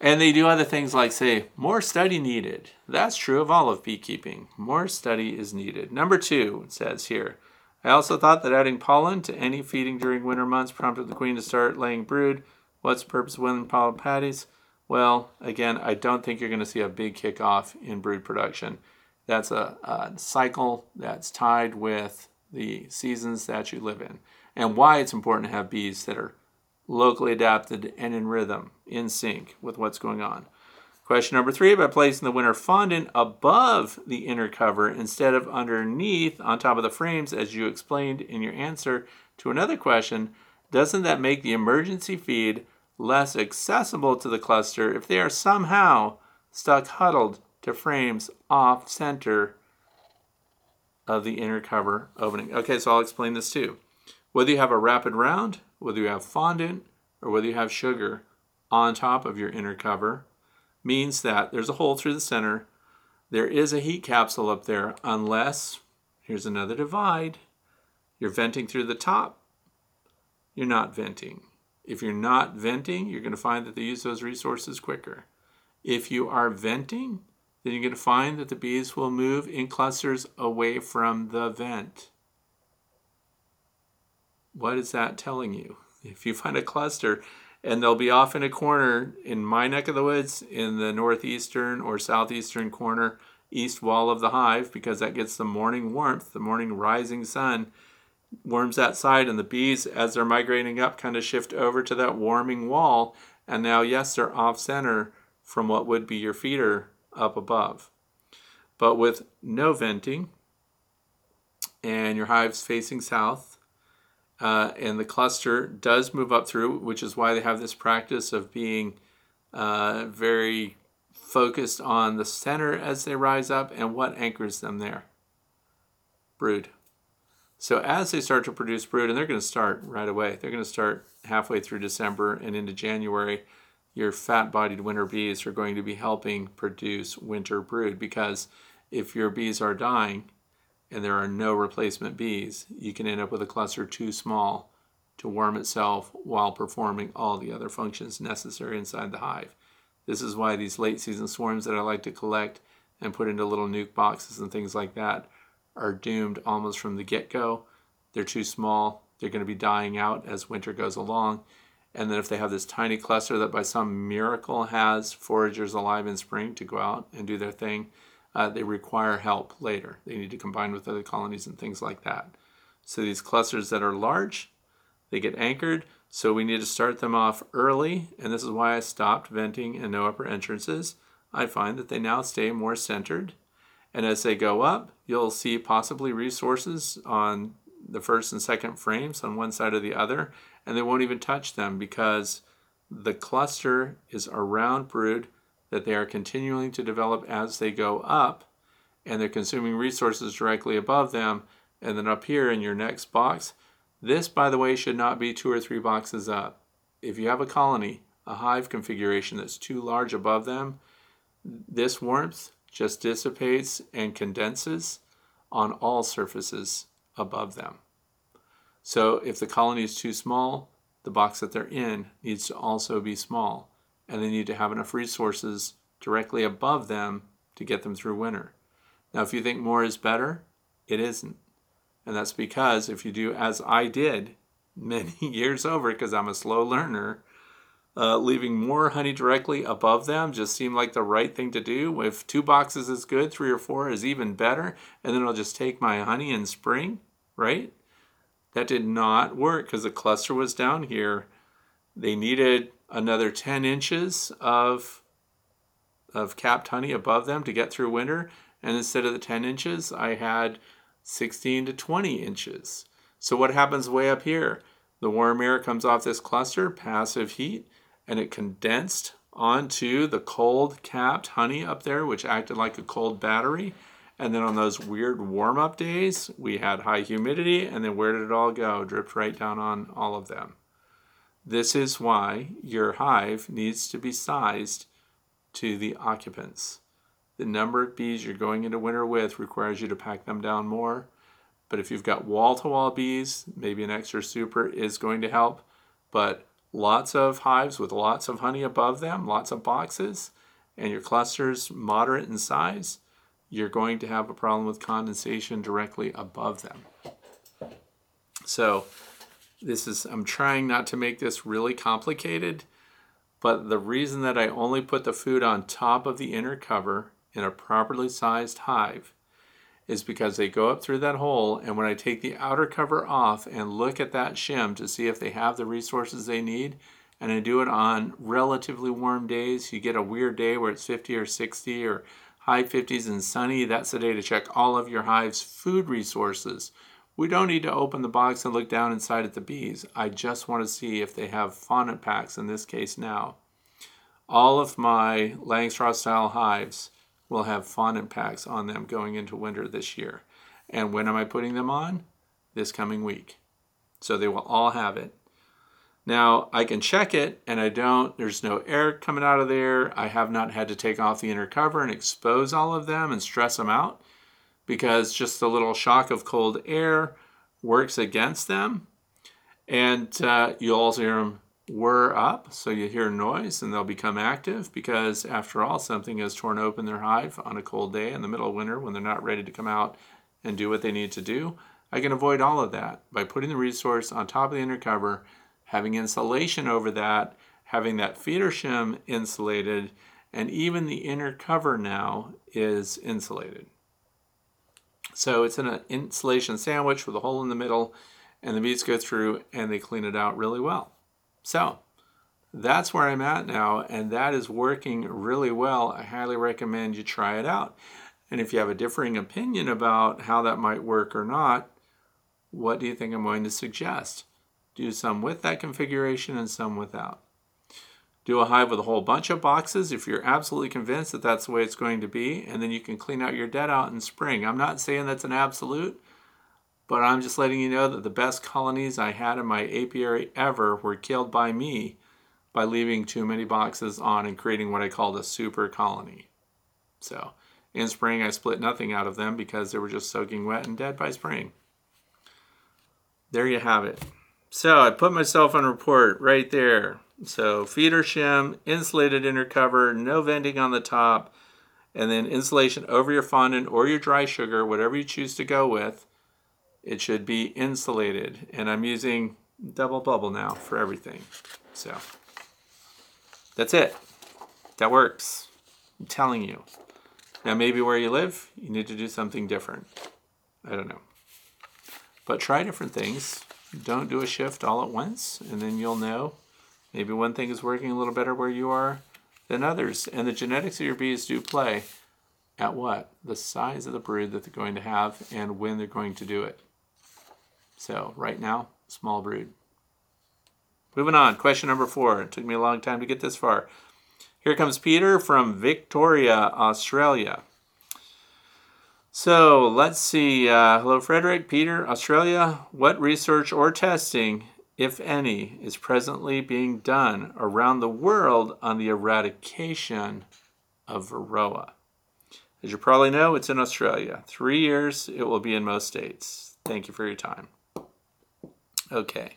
And they do other things like say, more study needed. That's true of all of beekeeping. More study is needed. Number two, it says here, I also thought that adding pollen to any feeding during winter months prompted the queen to start laying brood. What's the purpose of winter pollen patties? Well, again, I don't think you're going to see a big kickoff in brood production. That's a, a cycle that's tied with the seasons that you live in. And why it's important to have bees that are locally adapted and in rhythm, in sync with what's going on. Question number three by placing the winter fondant above the inner cover instead of underneath on top of the frames, as you explained in your answer to another question, doesn't that make the emergency feed less accessible to the cluster if they are somehow stuck huddled to frames off center of the inner cover opening? Okay, so I'll explain this too. Whether you have a rapid round whether you have fondant or whether you have sugar on top of your inner cover, means that there's a hole through the center. There is a heat capsule up there, unless, here's another divide, you're venting through the top, you're not venting. If you're not venting, you're going to find that they use those resources quicker. If you are venting, then you're going to find that the bees will move in clusters away from the vent. What is that telling you? [LAUGHS] If you find a cluster and they'll be off in a corner in my neck of the woods in the northeastern or southeastern corner east wall of the hive because that gets the morning warmth, the morning rising sun warms that side and the bees as they're migrating up kind of shift over to that warming wall and now yes they're off center from what would be your feeder up above. But with no venting and your hives facing south uh, and the cluster does move up through, which is why they have this practice of being uh, very focused on the center as they rise up and what anchors them there. Brood. So as they start to produce brood, and they're going to start right away, they're going to start halfway through December and into January. Your fat bodied winter bees are going to be helping produce winter brood because if your bees are dying, and there are no replacement bees, you can end up with a cluster too small to warm itself while performing all the other functions necessary inside the hive. This is why these late season swarms that I like to collect and put into little nuke boxes and things like that are doomed almost from the get go. They're too small, they're going to be dying out as winter goes along. And then if they have this tiny cluster that by some miracle has foragers alive in spring to go out and do their thing, uh, they require help later. They need to combine with other colonies and things like that. So these clusters that are large, they get anchored. So we need to start them off early, and this is why I stopped venting and no upper entrances. I find that they now stay more centered. And as they go up, you'll see possibly resources on the first and second frames on one side or the other, and they won't even touch them because the cluster is around brood that they are continuing to develop as they go up, and they're consuming resources directly above them. And then up here in your next box, this, by the way, should not be two or three boxes up. If you have a colony, a hive configuration that's too large above them, this warmth just dissipates and condenses on all surfaces above them. So if the colony is too small, the box that they're in needs to also be small. And they need to have enough resources directly above them to get them through winter. Now, if you think more is better, it isn't. And that's because if you do as I did many [LAUGHS] years over, because I'm a slow learner, uh, leaving more honey directly above them just seemed like the right thing to do. If two boxes is good, three or four is even better, and then I'll just take my honey in spring, right? That did not work because the cluster was down here. They needed another 10 inches of, of capped honey above them to get through winter. And instead of the 10 inches, I had 16 to 20 inches. So what happens way up here? The warm air comes off this cluster, passive heat, and it condensed onto the cold capped honey up there, which acted like a cold battery. And then on those weird warm up days, we had high humidity, and then where did it all go? Dripped right down on all of them. This is why your hive needs to be sized to the occupants. The number of bees you're going into winter with requires you to pack them down more. But if you've got wall to wall bees, maybe an extra super is going to help. But lots of hives with lots of honey above them, lots of boxes, and your clusters moderate in size, you're going to have a problem with condensation directly above them. So this is, I'm trying not to make this really complicated, but the reason that I only put the food on top of the inner cover in a properly sized hive is because they go up through that hole and when I take the outer cover off and look at that shim to see if they have the resources they need and I do it on relatively warm days, you get a weird day where it's 50 or 60 or high 50s and sunny, that's the day to check all of your hive's food resources. We don't need to open the box and look down inside at the bees. I just want to see if they have fondant packs in this case now. All of my Langstroth style hives will have fondant packs on them going into winter this year. And when am I putting them on? This coming week. So they will all have it. Now I can check it and I don't, there's no air coming out of there. I have not had to take off the inner cover and expose all of them and stress them out because just a little shock of cold air works against them. And uh, you'll also hear them whir up, so you hear noise and they'll become active because, after all, something has torn open their hive on a cold day in the middle of winter when they're not ready to come out and do what they need to do. I can avoid all of that by putting the resource on top of the inner cover, having insulation over that, having that feeder shim insulated, and even the inner cover now is insulated. So it's in an insulation sandwich with a hole in the middle, and the bees go through and they clean it out really well. So that's where I'm at now, and that is working really well. I highly recommend you try it out. And if you have a differing opinion about how that might work or not, what do you think I'm going to suggest? Do some with that configuration and some without. Do a hive with a whole bunch of boxes if you're absolutely convinced that that's the way it's going to be, and then you can clean out your dead out in spring. I'm not saying that's an absolute, but I'm just letting you know that the best colonies I had in my apiary ever were killed by me by leaving too many boxes on and creating what I called a super colony. So in spring, I split nothing out of them because they were just soaking wet and dead by spring. There you have it. So I put myself on report right there. So feeder shim, insulated inner cover, no venting on the top, and then insulation over your fondant or your dry sugar, whatever you choose to go with. It should be insulated. And I'm using double bubble now for everything. So that's it. That works. I'm telling you. Now, maybe where you live, you need to do something different. I don't know. But try different things. Don't do a shift all at once, and then you'll know. Maybe one thing is working a little better where you are than others. And the genetics of your bees do play at what? The size of the brood that they're going to have and when they're going to do it. So right now, small brood. Moving on, question number four. It took me a long time to get this far. Here comes Peter from Victoria, Australia. So let's see. Uh, hello, Frederick, Peter, Australia. What research or testing, if any, is presently being done around the world on the eradication of Varroa? As you probably know, it's in Australia. Three years, it will be in most states. Thank you for your time. Okay.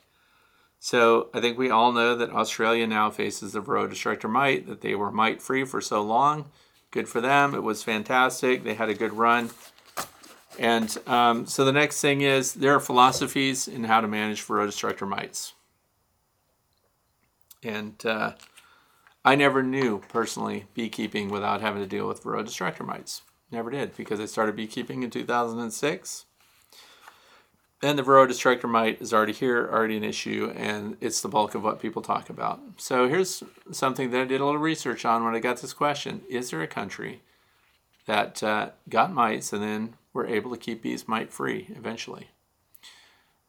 So I think we all know that Australia now faces the Varroa destructor mite, that they were mite free for so long. Good for them. It was fantastic. They had a good run. And um, so the next thing is there are philosophies in how to manage Varroa destructor mites. And uh, I never knew personally beekeeping without having to deal with Varroa destructor mites. Never did because I started beekeeping in 2006. And the Varroa destructor mite is already here, already an issue, and it's the bulk of what people talk about. So here's something that I did a little research on when I got this question: Is there a country that uh, got mites and then were able to keep bees mite free eventually?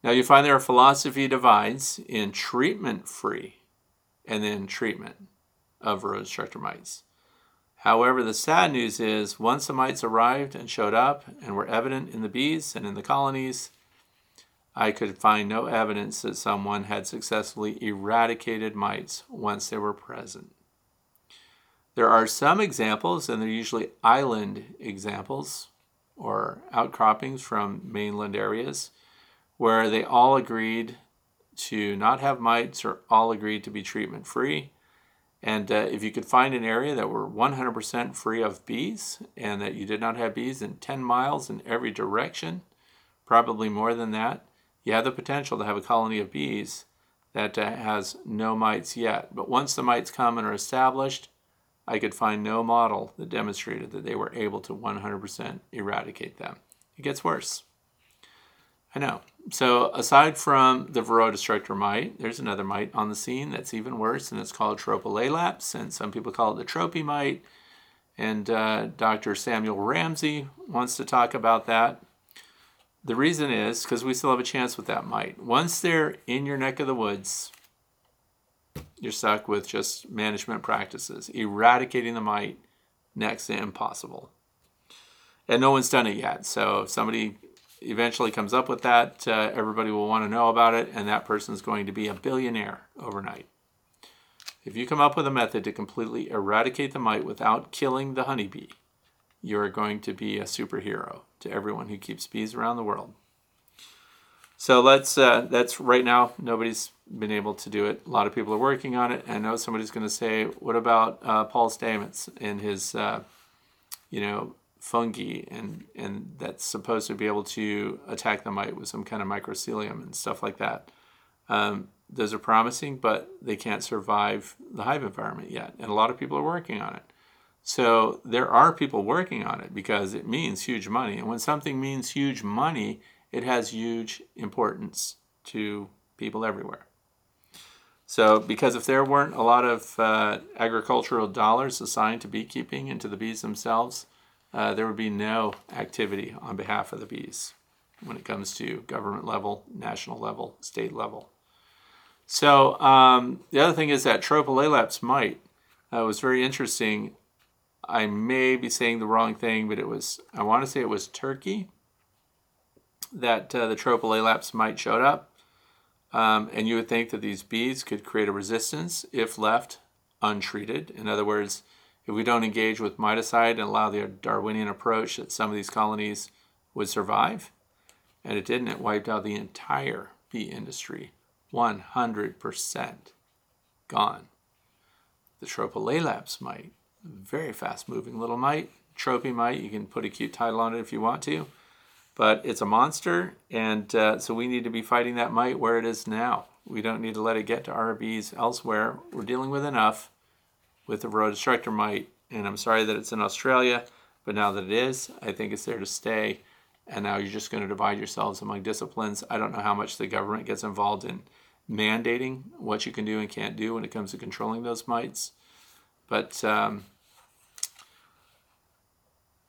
Now you find there are philosophy divides in treatment free and then treatment of Varroa destructor mites. However, the sad news is once the mites arrived and showed up and were evident in the bees and in the colonies, I could find no evidence that someone had successfully eradicated mites once they were present. There are some examples, and they're usually island examples or outcroppings from mainland areas, where they all agreed to not have mites or all agreed to be treatment free. And uh, if you could find an area that were 100% free of bees and that you did not have bees in 10 miles in every direction, probably more than that, you have the potential to have a colony of bees that uh, has no mites yet. But once the mites come and are established, I could find no model that demonstrated that they were able to 100% eradicate them. It gets worse. I know. So aside from the Varroa destructor mite, there's another mite on the scene that's even worse, and it's called Tropilaelaps, and some people call it the tropy mite. And uh, Dr. Samuel Ramsey wants to talk about that. The reason is because we still have a chance with that mite. Once they're in your neck of the woods, you're stuck with just management practices. Eradicating the mite, next to impossible. And no one's done it yet. So if somebody eventually comes up with that, uh, everybody will want to know about it, and that person is going to be a billionaire overnight. If you come up with a method to completely eradicate the mite without killing the honeybee, you're going to be a superhero to everyone who keeps bees around the world. So let's uh, that's right now nobody's been able to do it. A lot of people are working on it. I know somebody's going to say, "What about uh, Paul Stamets and his, uh, you know, fungi and and that's supposed to be able to attack the mite with some kind of mycelium and stuff like that?" Um, those are promising, but they can't survive the hive environment yet, and a lot of people are working on it. So there are people working on it because it means huge money. And when something means huge money, it has huge importance to people everywhere. So, because if there weren't a lot of uh, agricultural dollars assigned to beekeeping and to the bees themselves, uh, there would be no activity on behalf of the bees when it comes to government level, national level, state level. So, um, the other thing is that Tropilaelaps mite uh, was very interesting I may be saying the wrong thing, but it was, I want to say it was Turkey that uh, the Tropilaelaps mite showed up. Um, and you would think that these bees could create a resistance if left untreated. In other words, if we don't engage with miticide and allow the Darwinian approach, that some of these colonies would survive. And it didn't. It wiped out the entire bee industry. 100% gone. The Tropilaelaps mite very fast moving little mite. Tropy mite, you can put a cute title on it if you want to. But it's a monster, and uh, so we need to be fighting that mite where it is now. We don't need to let it get to bees elsewhere. We're dealing with enough with the Varroa destructor mite, and I'm sorry that it's in Australia, but now that it is, I think it's there to stay. And now you're just going to divide yourselves among disciplines. I don't know how much the government gets involved in mandating what you can do and can't do when it comes to controlling those mites. But um,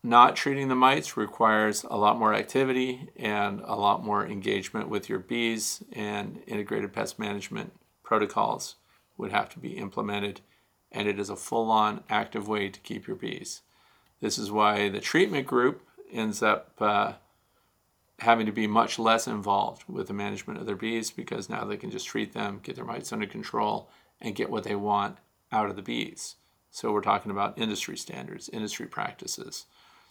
not treating the mites requires a lot more activity and a lot more engagement with your bees, and integrated pest management protocols would have to be implemented. And it is a full on active way to keep your bees. This is why the treatment group ends up uh, having to be much less involved with the management of their bees because now they can just treat them, get their mites under control, and get what they want out of the bees. So we're talking about industry standards, industry practices.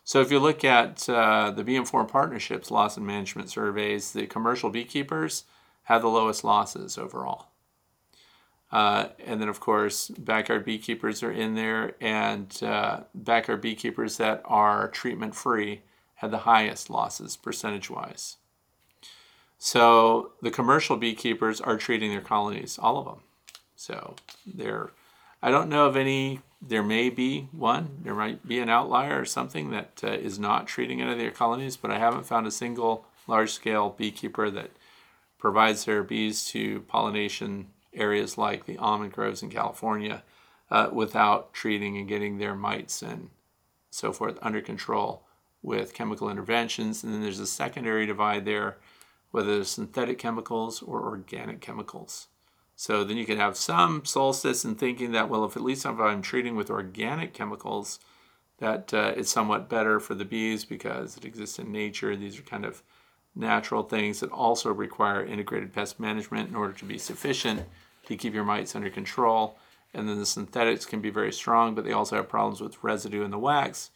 So if you look at uh, the Bee Informed Partnerships loss and management surveys, the commercial beekeepers have the lowest losses overall. Uh, and then, of course, backyard beekeepers are in there, and uh, backyard beekeepers that are treatment free had the highest losses percentage wise. So the commercial beekeepers are treating their colonies, all of them. So they're, I don't know of any, there may be one, there might be an outlier or something that uh, is not treating any of their colonies, but I haven't found a single large scale beekeeper that provides their bees to pollination areas like the almond groves in California uh, without treating and getting their mites and so forth under control with chemical interventions. And then there's a secondary divide there, whether it's synthetic chemicals or organic chemicals. So then you can have some solstice in thinking that, well, if at least if I'm treating with organic chemicals, that uh, it's somewhat better for the bees because it exists in nature. These are kind of natural things that also require integrated pest management in order to be sufficient to keep your mites under control. And then the synthetics can be very strong, but they also have problems with residue in the wax.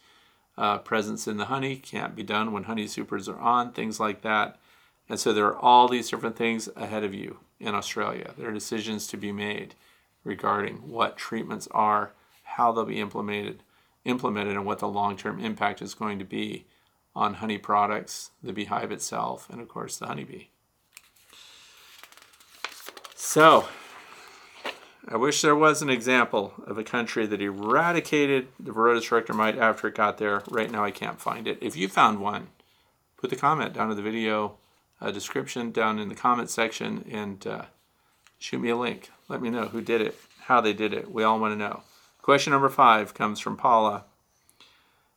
Uh, presence in the honey can't be done when honey supers are on, things like that. And so there are all these different things ahead of you in Australia. There are decisions to be made regarding what treatments are, how they'll be implemented, implemented, and what the long-term impact is going to be on honey products, the beehive itself, and of course the honeybee. So, I wish there was an example of a country that eradicated the Varroa destructor mite after it got there. Right now, I can't find it. If you found one, put the comment down to the video uh, description, down in the comment section, and uh, shoot me a link. Let me know who did it, how they did it. We all want to know. Question number five comes from Paula.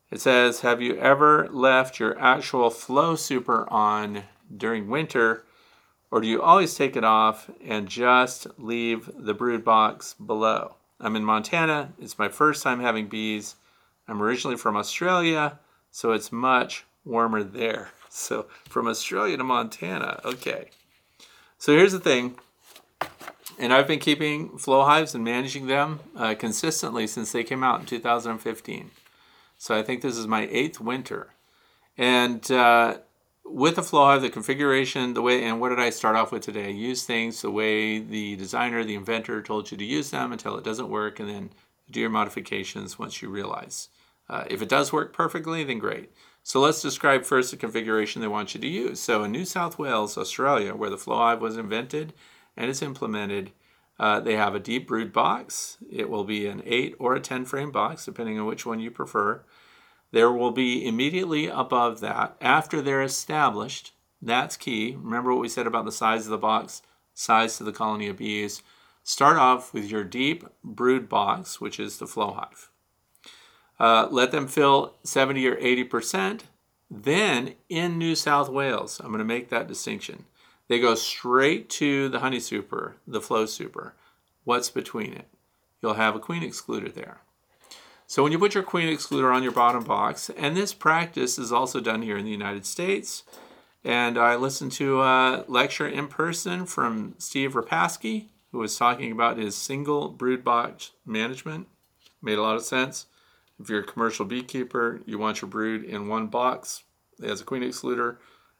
It says, Have you ever left your actual flow super on during winter or do you always take it off and just leave the brood box below? I'm in Montana. It's my first time having bees. I'm originally from Australia, so it's much warmer there. So from Australia to Montana, okay. So here's the thing, and I've been keeping flow hives and managing them uh, consistently since they came out in 2015. So I think this is my eighth winter. And uh, with the flow, hive, the configuration, the way, and what did I start off with today? Use things the way the designer, the inventor told you to use them until it doesn't work, and then do your modifications once you realize. Uh, if it does work perfectly, then great. So let's describe first the configuration they want you to use. So in New South Wales, Australia, where the flow hive was invented and is implemented, uh, they have a deep brood box. It will be an 8 or a 10 frame box, depending on which one you prefer. There will be immediately above that, after they're established, that's key. Remember what we said about the size of the box, size to the colony of bees. Start off with your deep brood box, which is the flow hive. Uh, let them fill 70 or 80%. Then in New South Wales, I'm going to make that distinction. They go straight to the honey super, the flow super. What's between it? You'll have a queen excluder there. So when you put your queen excluder on your bottom box, and this practice is also done here in the United States, and I listened to a lecture in person from Steve Repasky, who was talking about his single brood box management. Made a lot of sense. If you're a commercial beekeeper, you want your brood in one box. It has a queen excluder.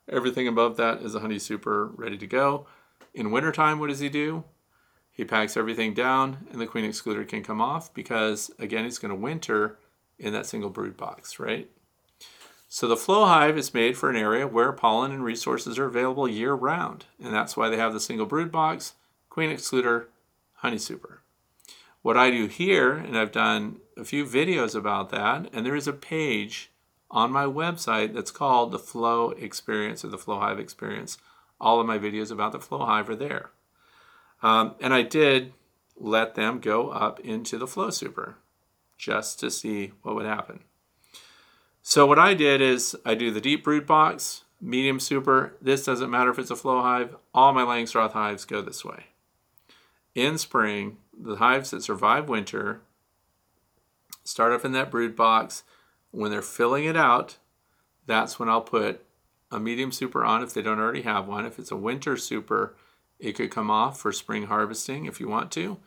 Everything above that is a honey super ready to go. In wintertime, what does he do? He packs everything down and the queen excluder can come off because again, it's going to winter in that single brood box, right? So the flow hive is made for an area where pollen and resources are available year round. And that's why they have the single brood box, queen excluder, honey super. What I do here, and I've done a few videos about that, and there is a page on my website that's called the Flow Experience or the Flow Hive Experience. All of my videos about the Flow Hive are there. Um, and I did let them go up into the flow super just to see what would happen. So what I did is I do the deep brood box, medium super. This doesn't matter if it's a flow hive. All my Langstroth hives go this way. In spring, the hives that survive winter start up in that brood box. When they're filling it out, that's when I'll put a medium super on if they don't already have one. If it's a winter super, it could come off for spring harvesting if you want to.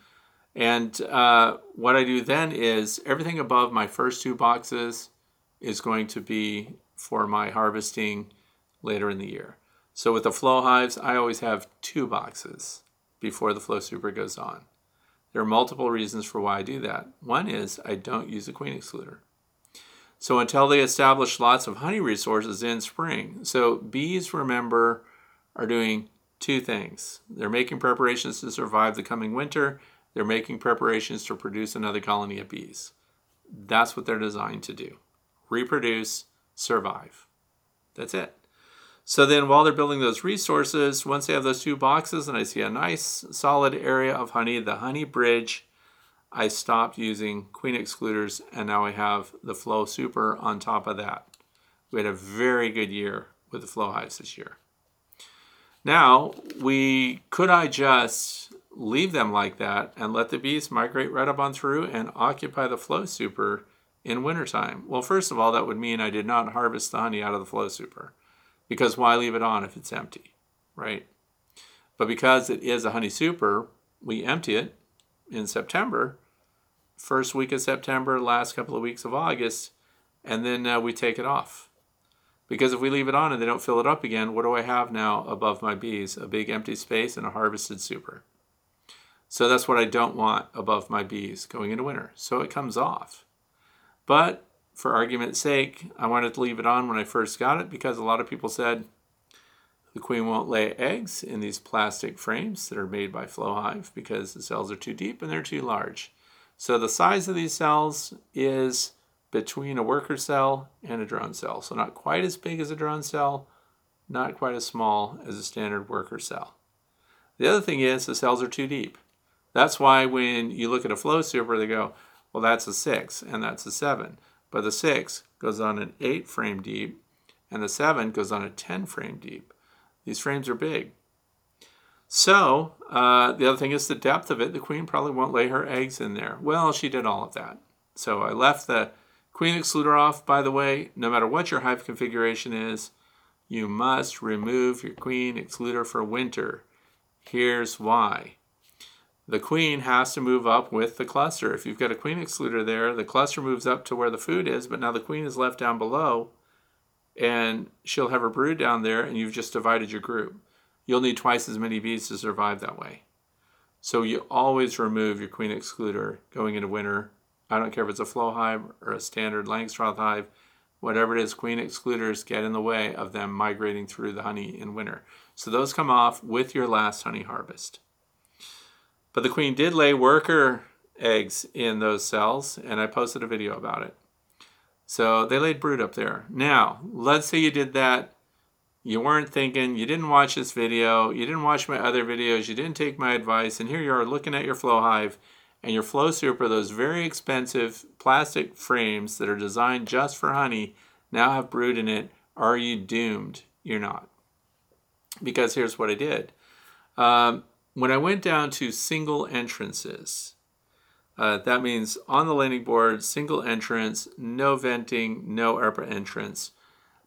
And uh, what I do then is everything above my first two boxes is going to be for my harvesting later in the year. So with the flow hives, I always have two boxes before the flow super goes on. There are multiple reasons for why I do that. One is I don't use a queen excluder. So until they establish lots of honey resources in spring, so bees, remember, are doing two things. They're making preparations to survive the coming winter. They're making preparations to produce another colony of bees. That's what they're designed to do. Reproduce, survive. That's it. So then while they're building those resources, once they have those two boxes and I see a nice solid area of honey, the honey bridge, I stopped using queen excluders and now I have the flow super on top of that. We had a very good year with the flow hives this year. Now, we could I just leave them like that and let the bees migrate right up on through and occupy the flow super in wintertime? Well, first of all, that would mean I did not harvest the honey out of the flow super because why leave it on if it's empty, right? But because it is a honey super, we empty it in September, first week of September, last couple of weeks of August, and then uh, we take it off. Because if we leave it on and they don't fill it up again, what do I have now above my bees? A big empty space and a harvested super. So that's what I don't want above my bees going into winter. So it comes off. But for argument's sake, I wanted to leave it on when I first got it because a lot of people said the queen won't lay eggs in these plastic frames that are made by Flowhive because the cells are too deep and they're too large. So the size of these cells is between a worker cell and a drone cell. So not quite as big as a drone cell, not quite as small as a standard worker cell. The other thing is the cells are too deep. That's why when you look at a flow super, they go, well, that's a 6 and that's a 7. But the 6 goes on an 8 frame deep, and the 7 goes on a 10 frame deep. These frames are big. So, uh, the other thing is the depth of it. The queen probably won't lay her eggs in there. Well, she did all of that. So I left the queen excluder off. By the way, no matter what your hive configuration is, you must remove your queen excluder for winter. Here's why the queen has to move up with the cluster. If you've got a queen excluder there, the cluster moves up to where the food is, but now the queen is left down below and she'll have her brood down there and you've just divided your group. You'll need twice as many bees to survive that way. So you always remove your queen excluder going into winter. I don't care if it's a flow hive or a standard Langstroth hive, whatever it is, queen excluders get in the way of them migrating through the honey in winter. So those come off with your last honey harvest. But the queen did lay worker eggs in those cells, and I posted a video about it. So they laid brood up there. Now, let's say you did that. You weren't thinking, you didn't watch this video, you didn't watch my other videos, you didn't take my advice, and here you are looking at your flow hive and your flow super, those very expensive plastic frames that are designed just for honey, now have brood in it. Are you doomed? You're not. Because here's what I did. Um, when I went down to single entrances, uh, that means on the landing board, single entrance, no venting, no upper entrance.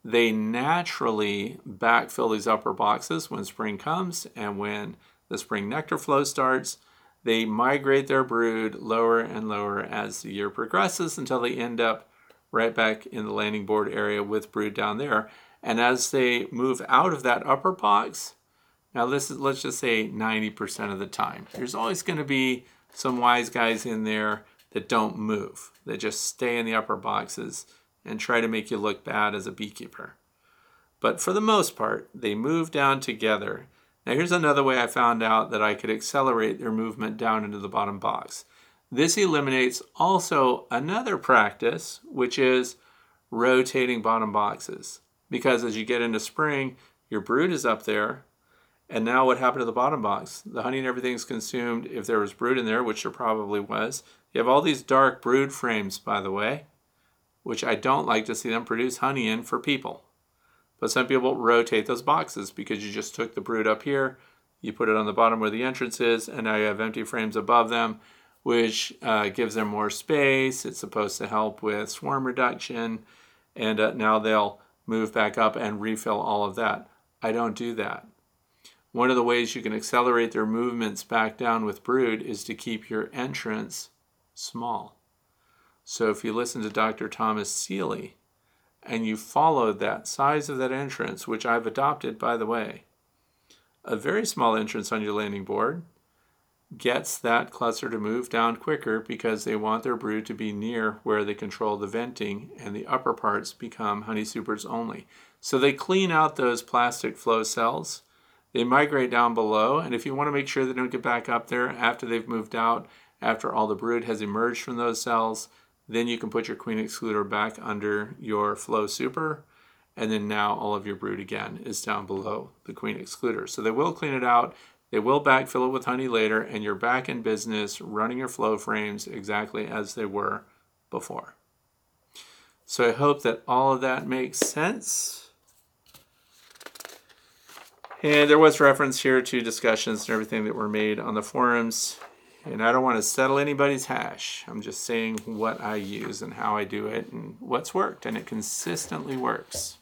They naturally backfill these upper boxes when spring comes and when the spring nectar flow starts. They migrate their brood lower and lower as the year progresses until they end up right back in the landing board area with brood down there. And as they move out of that upper box, now this is, let's just say 90% of the time. There's always going to be some wise guys in there that don't move. They just stay in the upper boxes and try to make you look bad as a beekeeper. But for the most part, they move down together. Now here's another way I found out that I could accelerate their movement down into the bottom box. This eliminates also another practice, which is rotating bottom boxes. Because as you get into spring, your brood is up there, and now what happened to the bottom box? The honey and everything's consumed. If there was brood in there, which there probably was, you have all these dark brood frames, by the way, which I don't like to see them produce honey in for people. But some people rotate those boxes because you just took the brood up here, you put it on the bottom where the entrance is, and now you have empty frames above them, which uh, gives them more space. It's supposed to help with swarm reduction, and uh, now they'll move back up and refill all of that. I don't do that. One of the ways you can accelerate their movements back down with brood is to keep your entrance small. So if you listen to Dr. Thomas Seeley, and you follow that size of that entrance, which I've adopted, by the way, a very small entrance on your landing board gets that cluster to move down quicker because they want their brood to be near where they control the venting and the upper parts become honey supers only. So they clean out those plastic flow cells. They migrate down below, and if you want to make sure they don't get back up there after they've moved out, after all the brood has emerged from those cells, then you can put your queen excluder back under your flow super, and then now all of your brood again is down below the queen excluder. So they will clean it out. They will backfill it with honey later, and you're back in business running your flow frames exactly as they were before. So I hope that all of that makes sense. And there was reference here to discussions and everything that were made on the forums. And I don't want to settle anybody's hash. I'm just saying what I use and how I do it and what's worked. And it consistently works.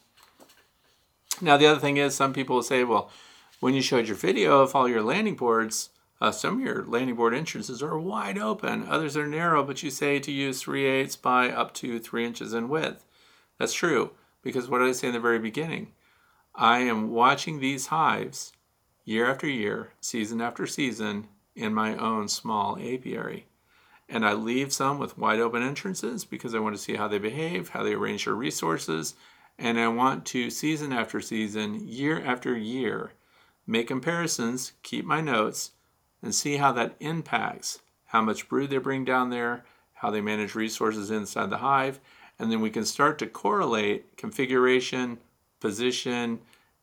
Now, the other thing is, some people will say, well, when you showed your video of all your landing boards, uh, some of your landing board entrances are wide open, others are narrow, but you say to use 3 eighths by up to 3 inches in width. That's true, because what did I say in the very beginning? I am watching these hives year after year, season after season, in my own small apiary. And I leave some with wide open entrances because I want to see how they behave, how they arrange their resources, and I want to, season after season, year after year, make comparisons, keep my notes, and see how that impacts how much brood they bring down there, how they manage resources inside the hive, and then we can start to correlate configuration, position,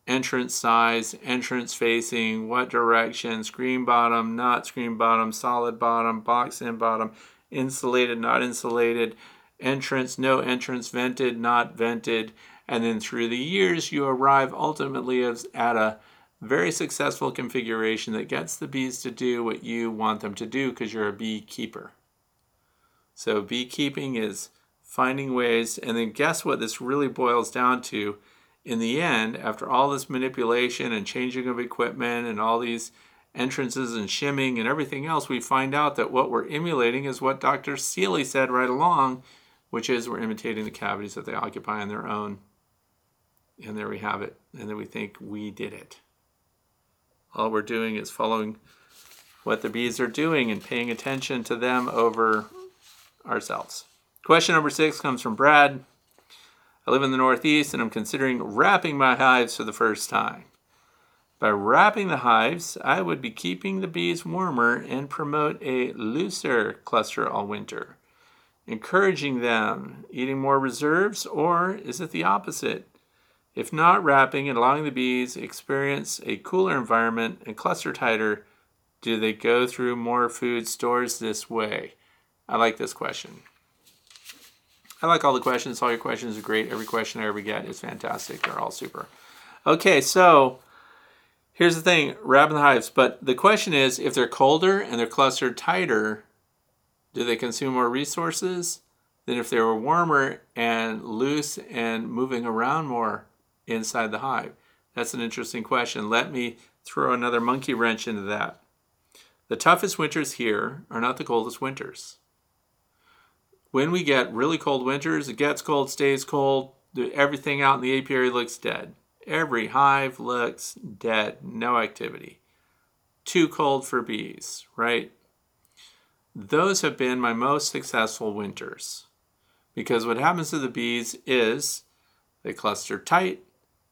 entrance size, entrance facing, what direction, screen bottom, not screen bottom, solid bottom, box in bottom, insulated, not insulated, entrance, no entrance, vented, not vented, and then through the years, you arrive ultimately at a very successful configuration that gets the bees to do what you want them to do because you're a beekeeper. So, beekeeping is finding ways, and then guess what this really boils down to? In the end, after all this manipulation and changing of equipment and all these entrances and shimming and everything else, we find out that what we're emulating is what Dr. Seeley said right along, which is we're imitating the cavities that they occupy on their own. And there we have it. And then we think we did it. All we're doing is following what the bees are doing and paying attention to them over ourselves. Question number six comes from Brad. I live in the Northeast and I'm considering wrapping my hives for the first time. By wrapping the hives, I would be keeping the bees warmer and promote a looser cluster all winter, encouraging them eating more reserves, or is it the opposite? If not wrapping and allowing the bees experience a cooler environment and cluster tighter, do they go through more food stores this way? I like this question. I like all the questions. All your questions are great. Every question I ever get is fantastic. They're all super. Okay, so here's the thing the hives. But the question is if they're colder and they're clustered tighter, do they consume more resources than if they were warmer and loose and moving around more? inside the hive? That's an interesting question. Let me throw another monkey wrench into that. The toughest winters here are not the coldest winters. When we get really cold winters, it gets cold, stays cold, everything out in the apiary looks dead. Every hive looks dead, no activity. Too cold for bees, right? Those have been my most successful winters because what happens to the bees is they cluster tight,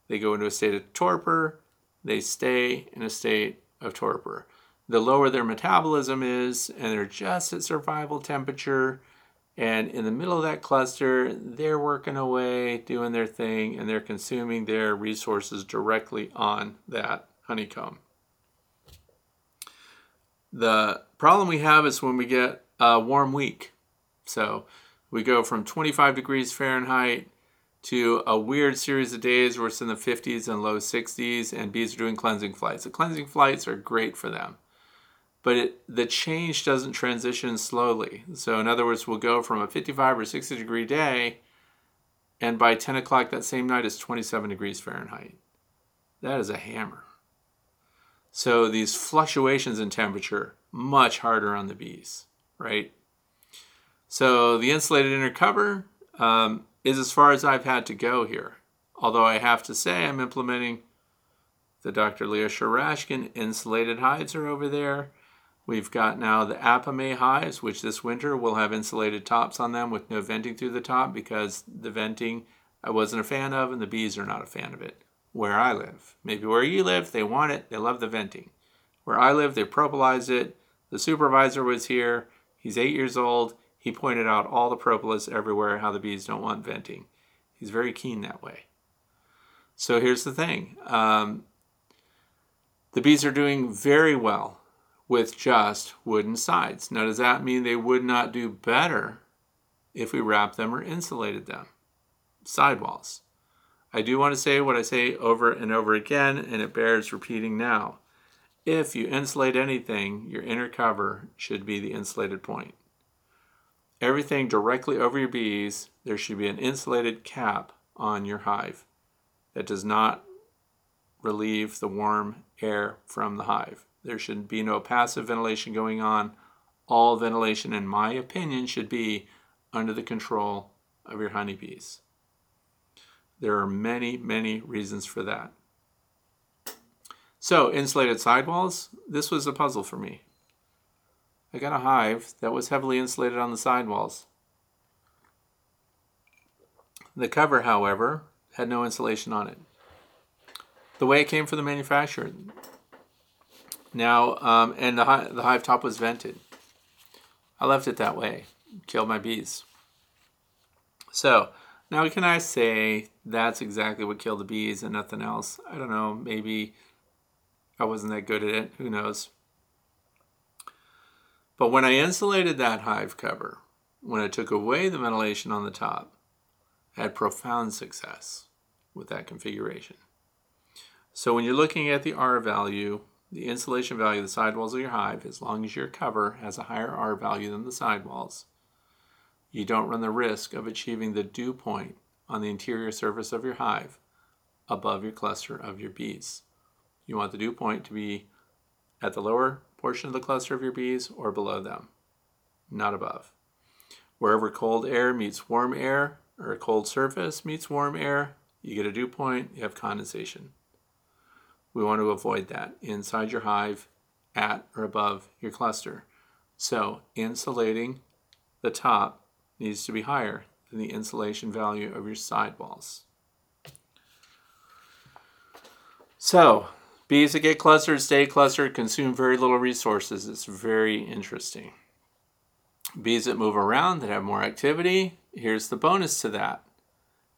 they go into a state of torpor, they stay in a state of torpor. The lower their metabolism is, and they're just at survival temperature, and in the middle of that cluster, they're working away, doing their thing, and they're consuming their resources directly on that honeycomb. The problem we have is when we get a warm week. So we go from 25 degrees Fahrenheit to a weird series of days where it's in the 50s and low 60s, and bees are doing cleansing flights. The cleansing flights are great for them, but it, the change doesn't transition slowly. So, in other words, we'll go from a 55 or 60 degree day, and by 10 o'clock that same night it's 27 degrees Fahrenheit. That is a hammer. So, these fluctuations in temperature, much harder on the bees, right? So, the insulated inner cover, um, is as far as I've had to go here. Although I have to say I'm implementing the Dr. Leo Sharashkin insulated hives are over there. We've got now the Apimaye hives, which this winter will have insulated tops on them with no venting through the top because the venting I wasn't a fan of and the bees are not a fan of it where I live. Maybe where you live, they want it, they love the venting. Where I live, they propolised it. The supervisor was here. He's eight years old. He pointed out all the propolis everywhere, how the bees don't want venting. He's very keen that way. So here's the thing um, the bees are doing very well with just wooden sides. Now, does that mean they would not do better if we wrapped them or insulated them? Sidewalls. I do want to say what I say over and over again, and it bears repeating now. If you insulate anything, your inner cover should be the insulated point. Everything directly over your bees, there should be an insulated cap on your hive that does not relieve the warm air from the hive. There should be no passive ventilation going on. All ventilation, in my opinion, should be under the control of your honeybees. There are many, many reasons for that. So, insulated sidewalls, this was a puzzle for me. I got a hive that was heavily insulated on the sidewalls. The cover, however, had no insulation on it. The way it came from the manufacturer. Now, um, and the, the hive top was vented. I left it that way, killed my bees. So, now, can I say that's exactly what killed the bees and nothing else? I don't know. Maybe I wasn't that good at it. Who knows? But when I insulated that hive cover, when I took away the ventilation on the top, I had profound success with that configuration. So when you're looking at the R value, the insulation value of the sidewalls of your hive, as long as your cover has a higher R value than the sidewalls, you don't run the risk of achieving the dew point on the interior surface of your hive above your cluster of your bees. You want the dew point to be at the lower portion of the cluster of your bees or below them, not above. Wherever cold air meets warm air, or a cold surface meets warm air, you get a dew point, you have condensation. We want to avoid that inside your hive, at or above your cluster. So, insulating the top needs to be higher than the insulation value of your sidewalls. So, bees that get clustered, stay clustered, consume very little resources. It's very interesting. Bees that move around, that have more activity, here's the bonus to that.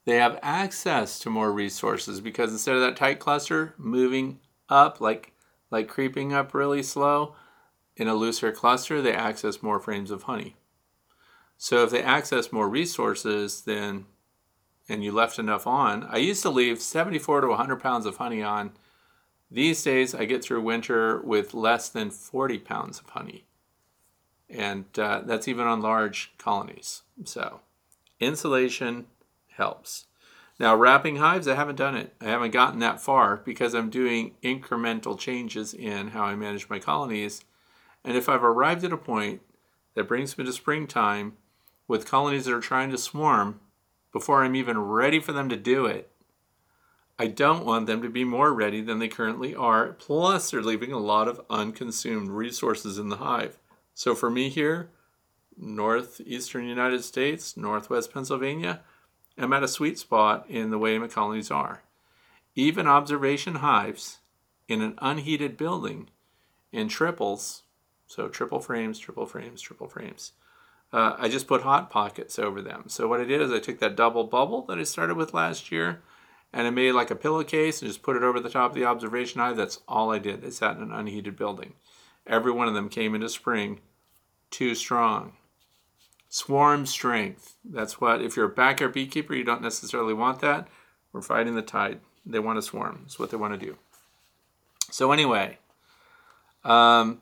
They have access to more resources because instead of that tight cluster moving up, like, like creeping up really slow, in a looser cluster, they access more frames of honey. So if they access more resources, then and you left enough on, I used to leave 74 to 100 pounds of honey on. These days, I get through winter with less than 40 pounds of honey. And uh, that's even on large colonies. So, insulation helps. Now, wrapping hives, I haven't done it. I haven't gotten that far because I'm doing incremental changes in how I manage my colonies. And if I've arrived at a point that brings me to springtime with colonies that are trying to swarm before I'm even ready for them to do it. I don't want them to be more ready than they currently are, plus, they're leaving a lot of unconsumed resources in the hive. So, for me here, northeastern United States, northwest Pennsylvania, I'm at a sweet spot in the way my colonies are. Even observation hives in an unheated building in triples, so triple frames, triple frames, triple frames, uh, I just put hot pockets over them. So what I did is I took that double bubble that I started with last year and I made like a pillowcase and just put it over the top of the observation hive. That's all I did. Sat in an unheated building. Every one of them came into spring too strong. Swarm strength. That's what, if you're a backyard beekeeper, you don't necessarily want that. We're fighting the tide. They want to swarm. That's what they want to do. So, anyway, um,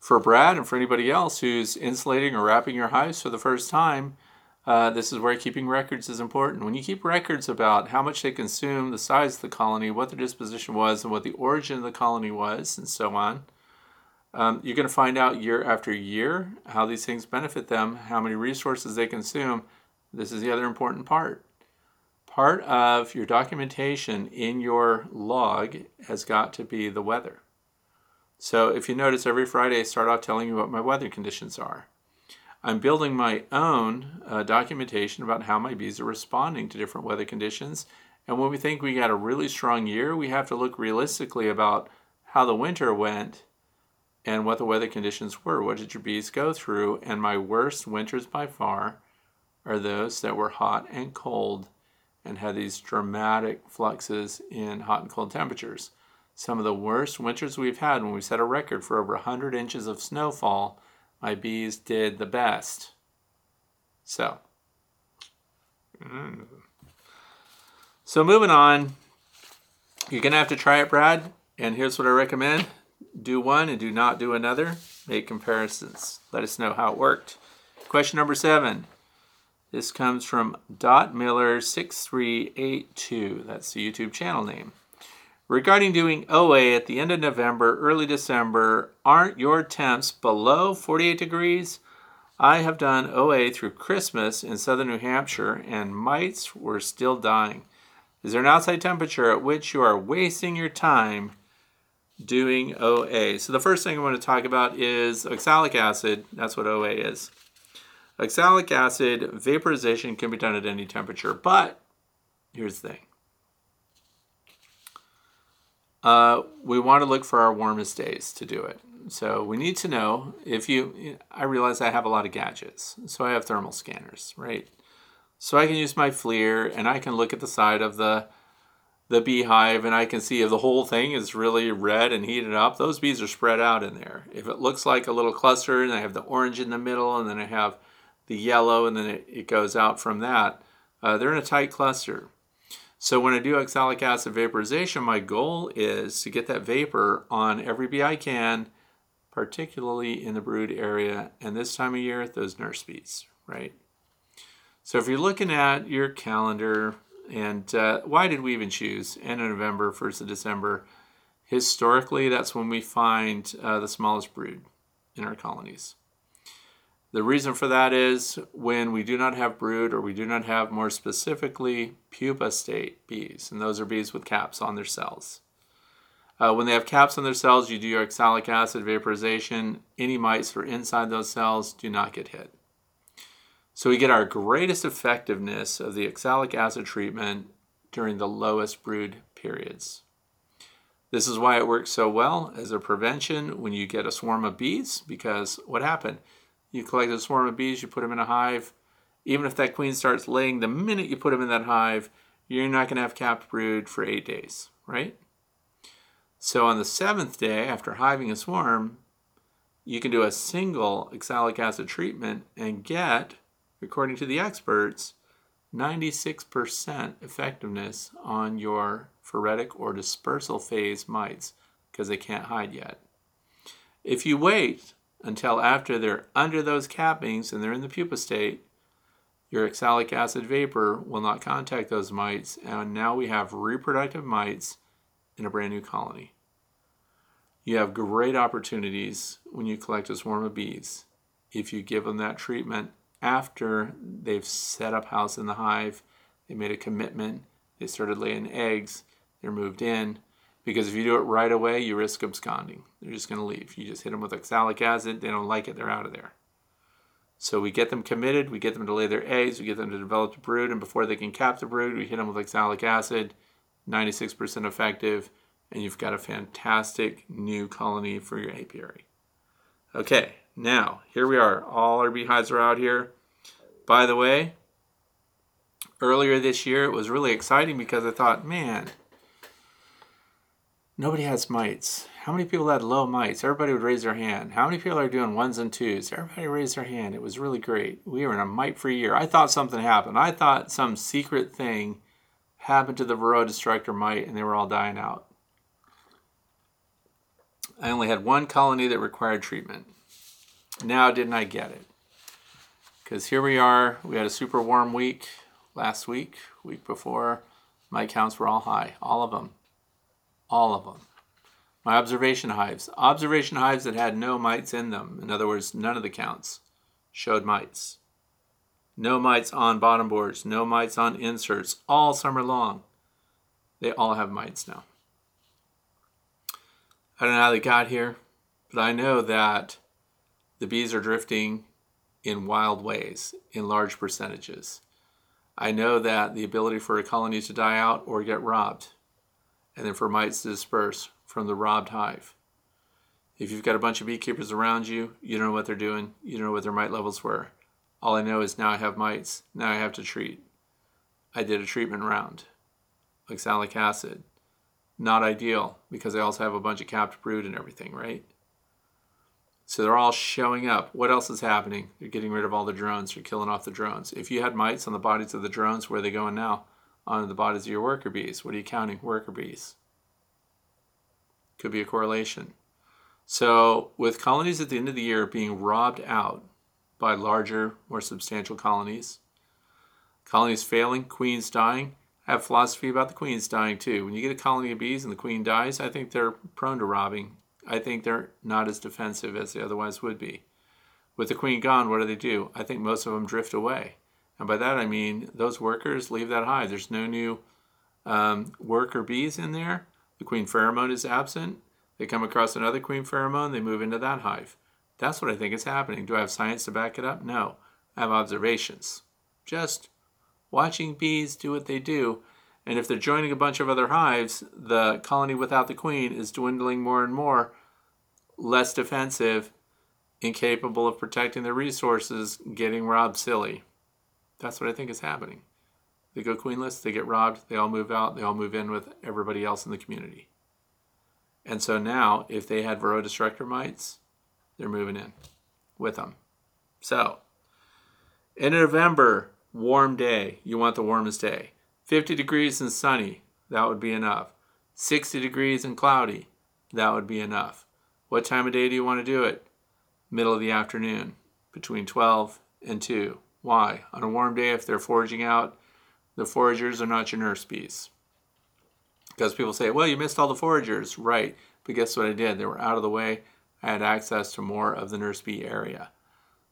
for Brad and for anybody else who's insulating or wrapping your hives for the first time, uh, this is where keeping records is important. When you keep records about how much they consume, the size of the colony, what their disposition was, and what the origin of the colony was, and so on, um, you're going to find out year after year how these things benefit them, how many resources they consume. this is the other important part. Part of your documentation in your log has got to be the weather. So if you notice, every Friday I start off telling you what my weather conditions are. I'm building my own uh, documentation about how my bees are responding to different weather conditions. And when we think we got a really strong year, we have to look realistically about how the winter went and what the weather conditions were. What did your bees go through? And my worst winters by far are those that were hot and cold and had these dramatic fluxes in hot and cold temperatures. Some of the worst winters we've had when we set a record for over 100 inches of snowfall, my bees did the best. So, mm. so moving on, you're to have to try it, Brad. And here's what I recommend do one and do not do another. Make comparisons. Let us know how it worked. Question number seven. This comes from Dot Miller 6382. That's the YouTube channel name. Regarding doing OA at the end of November, early December, aren't your temps below 48 degrees? I have done OA through Christmas in southern New Hampshire and mites were still dying. Is there an outside temperature at which you are wasting your time doing OA? So, the first thing I want to talk about is oxalic acid. That's what OA is. Oxalic acid vaporization can be done at any temperature, but here's the thing. Uh, we want to look for our warmest days to do it. So we need to know if you, I realize I have a lot of gadgets. So I have thermal scanners, right? So I can use my FLIR and I can look at the side of the the beehive and I can see if the whole thing is really red and heated up, those bees are spread out in there. If it looks like a little cluster and I have the orange in the middle and then I have the yellow, and then it, it goes out from that. Uh, they're in a tight cluster. So when I do oxalic acid vaporization, my goal is to get that vapor on every bee I can, particularly in the brood area, and this time of year, those nurse bees, right? So if you're looking at your calendar, and uh, why did we even choose end of November, 1st of December? Historically, that's when we find uh, the smallest brood in our colonies. The reason for that is when we do not have brood or we do not have more specifically pupa state bees, and those are bees with caps on their cells. Uh, when they have caps on their cells, you do your oxalic acid vaporization. Any mites that are inside those cells do not get hit. So we get our greatest effectiveness of the oxalic acid treatment during the lowest brood periods. This is why it works so well as a prevention when you get a swarm of bees, because what happened? You collect a swarm of bees, you put them in a hive. Even if that queen starts laying the minute you put them in that hive, you're not going to have capped brood for eight days, right? So on the seventh day, after hiving a swarm, you can do a single oxalic acid treatment and get, according to the experts, 96% effectiveness on your phoretic or dispersal phase mites because they can't hide yet. If you wait until after they're under those cappings and they're in the pupa state, your oxalic acid vapor will not contact those mites, and now we have reproductive mites in a brand new colony. You have great opportunities when you collect a swarm of bees if you give them that treatment after they've set up house in the hive, they made a commitment, they started laying eggs, they're moved in, because if you do it right away, you risk absconding. They're just going to leave. You just hit them with oxalic acid, they don't like it, they're out of there. So we get them committed, we get them to lay their eggs, we get them to develop the brood, and before they can cap the brood, we hit them with oxalic acid, 96% effective, and you've got a fantastic new colony for your apiary. Okay, now here we are. All our beehives are out here. By the way, earlier this year it was really exciting because I thought, man, Nobody has mites. How many people had low mites? Everybody would raise their hand. How many people are doing ones and twos? Everybody raised their hand. It was really great. We were in a mite free year. I thought something happened. I thought some secret thing happened to the Varroa destructor mite and they were all dying out. I only had one colony that required treatment. Now, didn't I get it? Because here we are. We had a super warm week last week, week before. My counts were all high, all of them all of them. My observation hives, observation hives that had no mites in them, in other words, none of the counts, showed mites. No mites on bottom boards, no mites on inserts, all summer long. They all have mites now. I don't know how they got here, but I know that the bees are drifting in wild ways, in large percentages. I know that the ability for a colony to die out or get robbed, and then for mites to disperse from the robbed hive. If you've got a bunch of beekeepers around you, you don't know what they're doing, you don't know what their mite levels were. All I know is now I have mites, now I have to treat. I did a treatment round, oxalic acid. Not ideal because I also have a bunch of capped brood and everything, right? So they're all showing up. What else is happening? They're getting rid of all the drones. They're killing off the drones. If you had mites on the bodies of the drones, where are they going now? On the bodies of your worker bees. What are you counting? Worker bees. Could be a correlation. So, with colonies at the end of the year being robbed out by larger, more substantial colonies, colonies failing, queens dying, I have philosophy about the queens dying too. When you get a colony of bees and the queen dies, I think they're prone to robbing I think they're not as defensive as they otherwise would be. With the queen gone, what do they do? I think most of them drift away. And by that I mean those workers leave that hive. There's no new um, worker bees in there. The queen pheromone is absent. They come across another queen pheromone, they move into that hive. That's what I think is happening. Do I have science to back it up? No. I have observations. Just watching bees do what they do. And if they're joining a bunch of other hives, the colony without the queen is dwindling more and more less defensive, incapable of protecting their resources, getting robbed silly. That's what I think is happening. They go queenless, they get robbed, they all move out, they all move in with everybody else in the community. And so now, if they had Varroa destructor mites, they're moving in with them. So, in November, warm day, you want the warmest day. 50 degrees and sunny, that would be enough. 60 degrees and cloudy, that would be enough. What time of day do you want to do it? Middle of the afternoon, between 12 and 2. Why? On a warm day, if they're foraging out, the foragers are not your nurse bees. Because people say, well, you missed all the foragers. Right. But guess what I did? They were out of the way. I had access to more of the nurse bee area.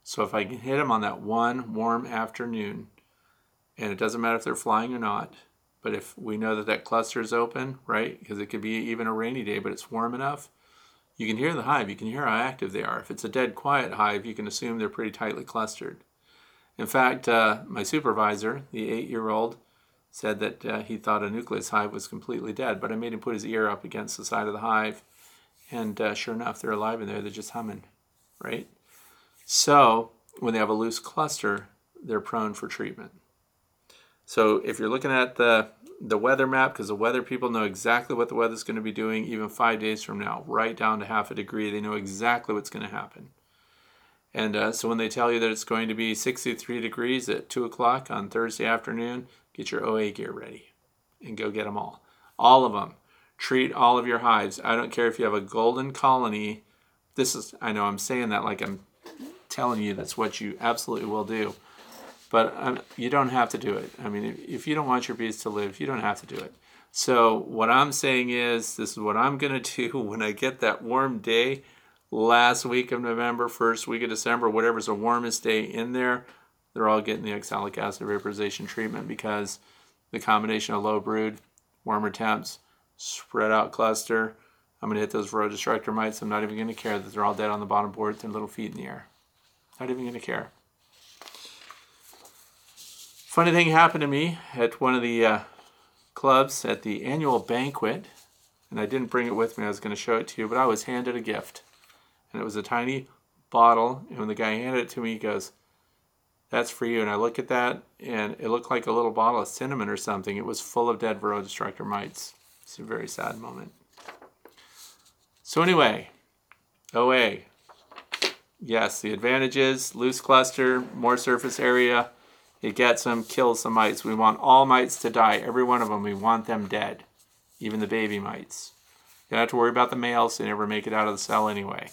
So if I can hit them on that one warm afternoon, and it doesn't matter if they're flying or not, but if we know that that cluster is open, right? Because it could be even a rainy day, but it's warm enough, you can hear the hive, you can hear how active they are. If it's a dead quiet hive, you can assume they're pretty tightly clustered. In fact, uh, my supervisor, the eight year old, said that uh, he thought a nucleus hive was completely dead, but I made him put his ear up against the side of the hive, and uh, sure enough, they're alive in there, they're just humming, right? So, when they have a loose cluster, they're prone for treatment. So, if you're looking at the the weather map because the weather people know exactly what the weather's going to be doing even five days from now, right down to half a degree. They know exactly what's going to happen. And uh, so when they tell you that it's going to be 63 degrees at 2 o'clock on Thursday afternoon, get your OA gear ready and go get them all. All of them. Treat all of your hives. I don't care if you have a golden colony. This is, I know I'm saying that like I'm telling you that's what you absolutely will do. But um, you don't have to do it. I mean, if, you don't want your bees to live, you don't have to do it. So what I'm saying is, this is what I'm going [LAUGHS] to do when I get that warm day last week of November, first week of December, whatever's the warmest day in there, they're all getting the oxalic acid vaporization treatment because the combination of low brood, warmer temps, spread out cluster, I'm going to hit those Varroa destructor mites. I'm not even going to care that they're all dead on the bottom board with their little feet in the air. Not even going to care. Funny thing happened to me at one of the uh, clubs at the annual banquet, and I didn't bring it with me. I was going to show it to you, but I was handed a gift, and it was a tiny bottle. And when the guy handed it to me, he goes, "That's for you." And I look at that, and it looked like a little bottle of cinnamon or something. It was full of dead Varroa destructor mites. It's a very sad moment. So anyway, OA. Yes, the advantages: loose cluster, more surface area it gets them, kills the mites. We want all mites to die, every one of them. We want them dead, even the baby mites. You don't have to worry about the males, they never make it out of the cell anyway.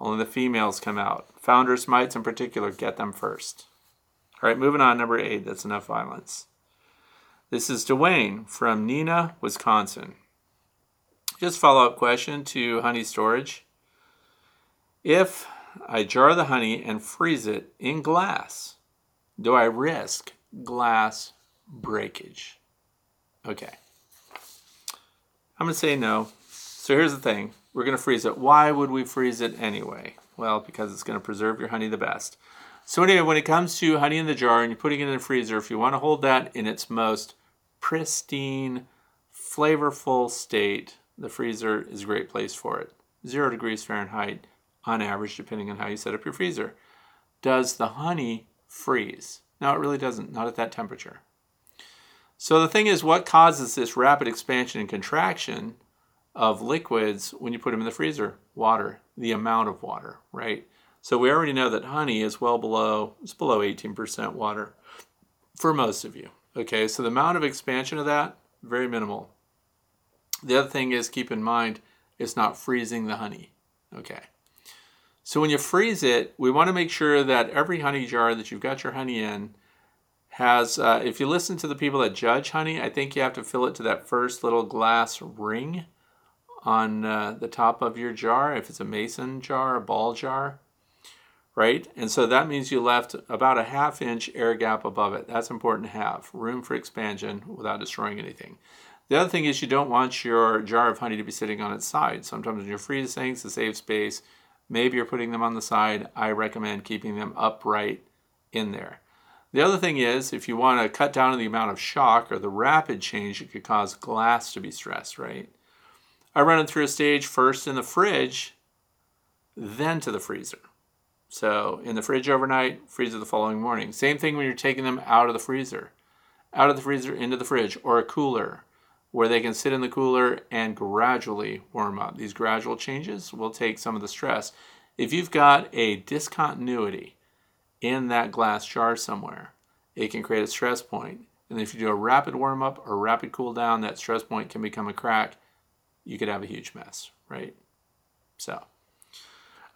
Only the females come out. Foundress mites in particular, get them first. All right, moving on, number eight. That's enough violence. This is Dwayne from Neenah, Wisconsin. Just follow up question to honey storage. If I jar the honey and freeze it in glass, do I risk glass breakage? Okay. I'm going to say no. So here's the thing we're going to freeze it. Why would we freeze it anyway? Well, because it's going to preserve your honey the best. So, anyway, when it comes to honey in the jar and you're putting it in the freezer, if you want to hold that in its most pristine, flavorful state, the freezer is a great place for it. Zero degrees Fahrenheit on average, depending on how you set up your freezer. Does the honey freeze? No, it really doesn't, not at that temperature. So the thing is, what causes this rapid expansion and contraction of liquids when you put them in the freezer? Water, the amount of water, right? So we already know that honey is well below, it's below 18% water for most of you. Okay, so the amount of expansion of that, very minimal. The other thing is keep in mind, it's not freezing the honey. Okay. So when you freeze it, we want to make sure that every honey jar that you've got your honey in has, uh, if you listen to the people that judge honey, I think you have to fill it to that first little glass ring on uh, the top of your jar, if it's a mason jar, a ball jar, right? And so that means you left about a half inch air gap above it. That's important to have, room for expansion without destroying anything. The other thing is you don't want your jar of honey to be sitting on its side. Sometimes when you're freezing things to save space, maybe you're putting them on the side. I recommend keeping them upright in there. The other thing is, if you want to cut down on the amount of shock or the rapid change, it could cause glass to be stressed, right? I run it through a stage first in the fridge, then to the freezer. So in the fridge overnight, freezer the following morning. Same thing when you're taking them out of the freezer. Out of the freezer into the fridge or a cooler where they can sit in the cooler and gradually warm up. These gradual changes will take some of the stress. If you've got a discontinuity in that glass jar somewhere. It can create a stress point. And if you do a rapid warm up or rapid cool down, that stress point can become a crack. You could have a huge mess, right? So,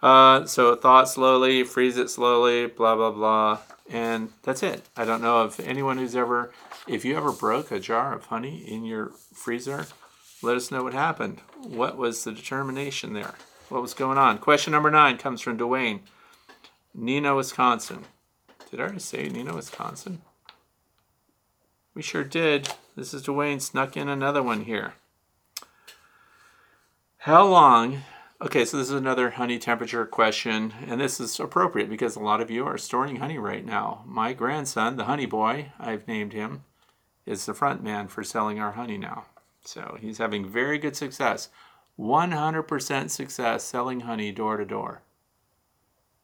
uh, so thaw it slowly, freeze it slowly, blah, blah, blah. And that's it. I don't know if anyone who's ever, if you ever broke a jar of honey in your freezer, let us know what happened. What was the determination there? What was going on? Question number nine comes from Dwayne. Neenah, Wisconsin. Did I already say Neenah, Wisconsin? We sure did. This is Dwayne snuck in another one here. How long? Okay, so this is another honey temperature question, and this is appropriate because a lot of you are storing honey right now. My grandson, the honey boy, I've named him, is the front man for selling our honey now. So he's having very good success. 100% success selling honey door to door.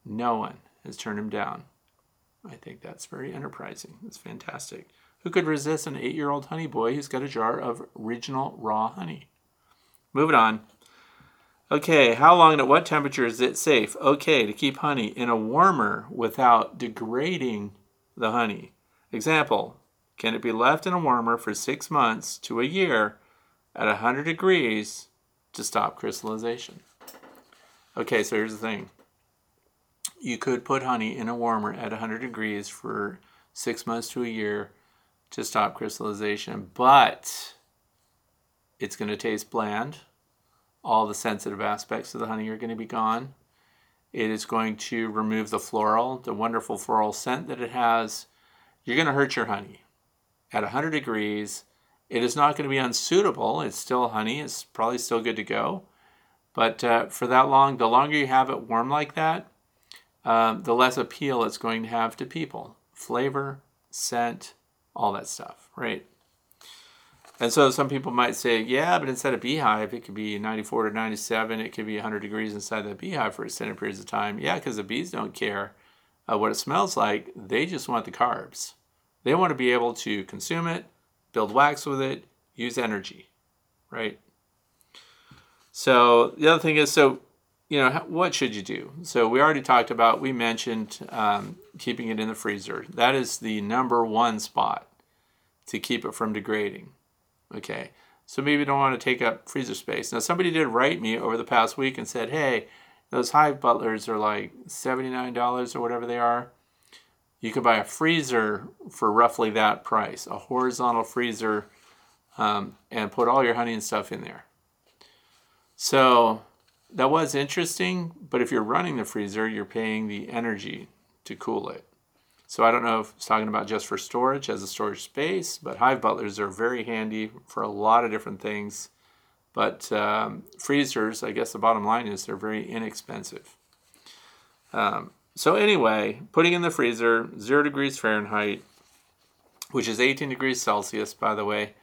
No one has turned him down. I think that's very enterprising. It's fantastic. Who could resist an eight year old honey boy who's got a jar of original raw honey? Moving on. Okay, how long and at what temperature is it safe? Okay, to keep honey in a warmer without degrading the honey. Example, can it be left in a warmer for six months to a year at 100 degrees to stop crystallization? Okay, so here's the thing you could put honey in a warmer at 100 degrees for six months to a year to stop crystallization, but it's going to taste bland. All the sensitive aspects of the honey are going to be gone. It is going to remove the floral, the wonderful floral scent that it has. You're going to hurt your honey. At 100 degrees, it is not going to be unsuitable. It's still honey, it's probably still good to go. But uh, for that long, the longer you have it warm like that, um, the less appeal it's going to have to people. Flavor, scent, all that stuff, right? And so some people might say, yeah, but inside a beehive, it could be 94 to 97. It could be 100 degrees inside the beehive for extended periods of time. Yeah, because the bees don't care uh, what it smells like. They just want the carbs. They want to be able to consume it, build wax with it, use energy, right? So the other thing is, so you know, what should you do? So we already talked about, we mentioned um, keeping it in the freezer. That is the number one spot to keep it from degrading. Okay, so maybe you don't want to take up freezer space. Now, somebody did write me over the past week and said, hey, those Hive Butlers are like $79 or whatever they are. You could buy a freezer for roughly that price, a horizontal freezer, um, and put all your honey and stuff in there. So that was interesting, but if you're running the freezer, you're paying the energy to cool it. So I don't know if it's talking about just for storage as a storage space, but hive butlers are very handy for a lot of different things. But um, freezers, I guess the bottom line is they're very inexpensive. Um, so anyway, putting in the freezer, zero degrees Fahrenheit, which is 18 degrees Celsius, by the way,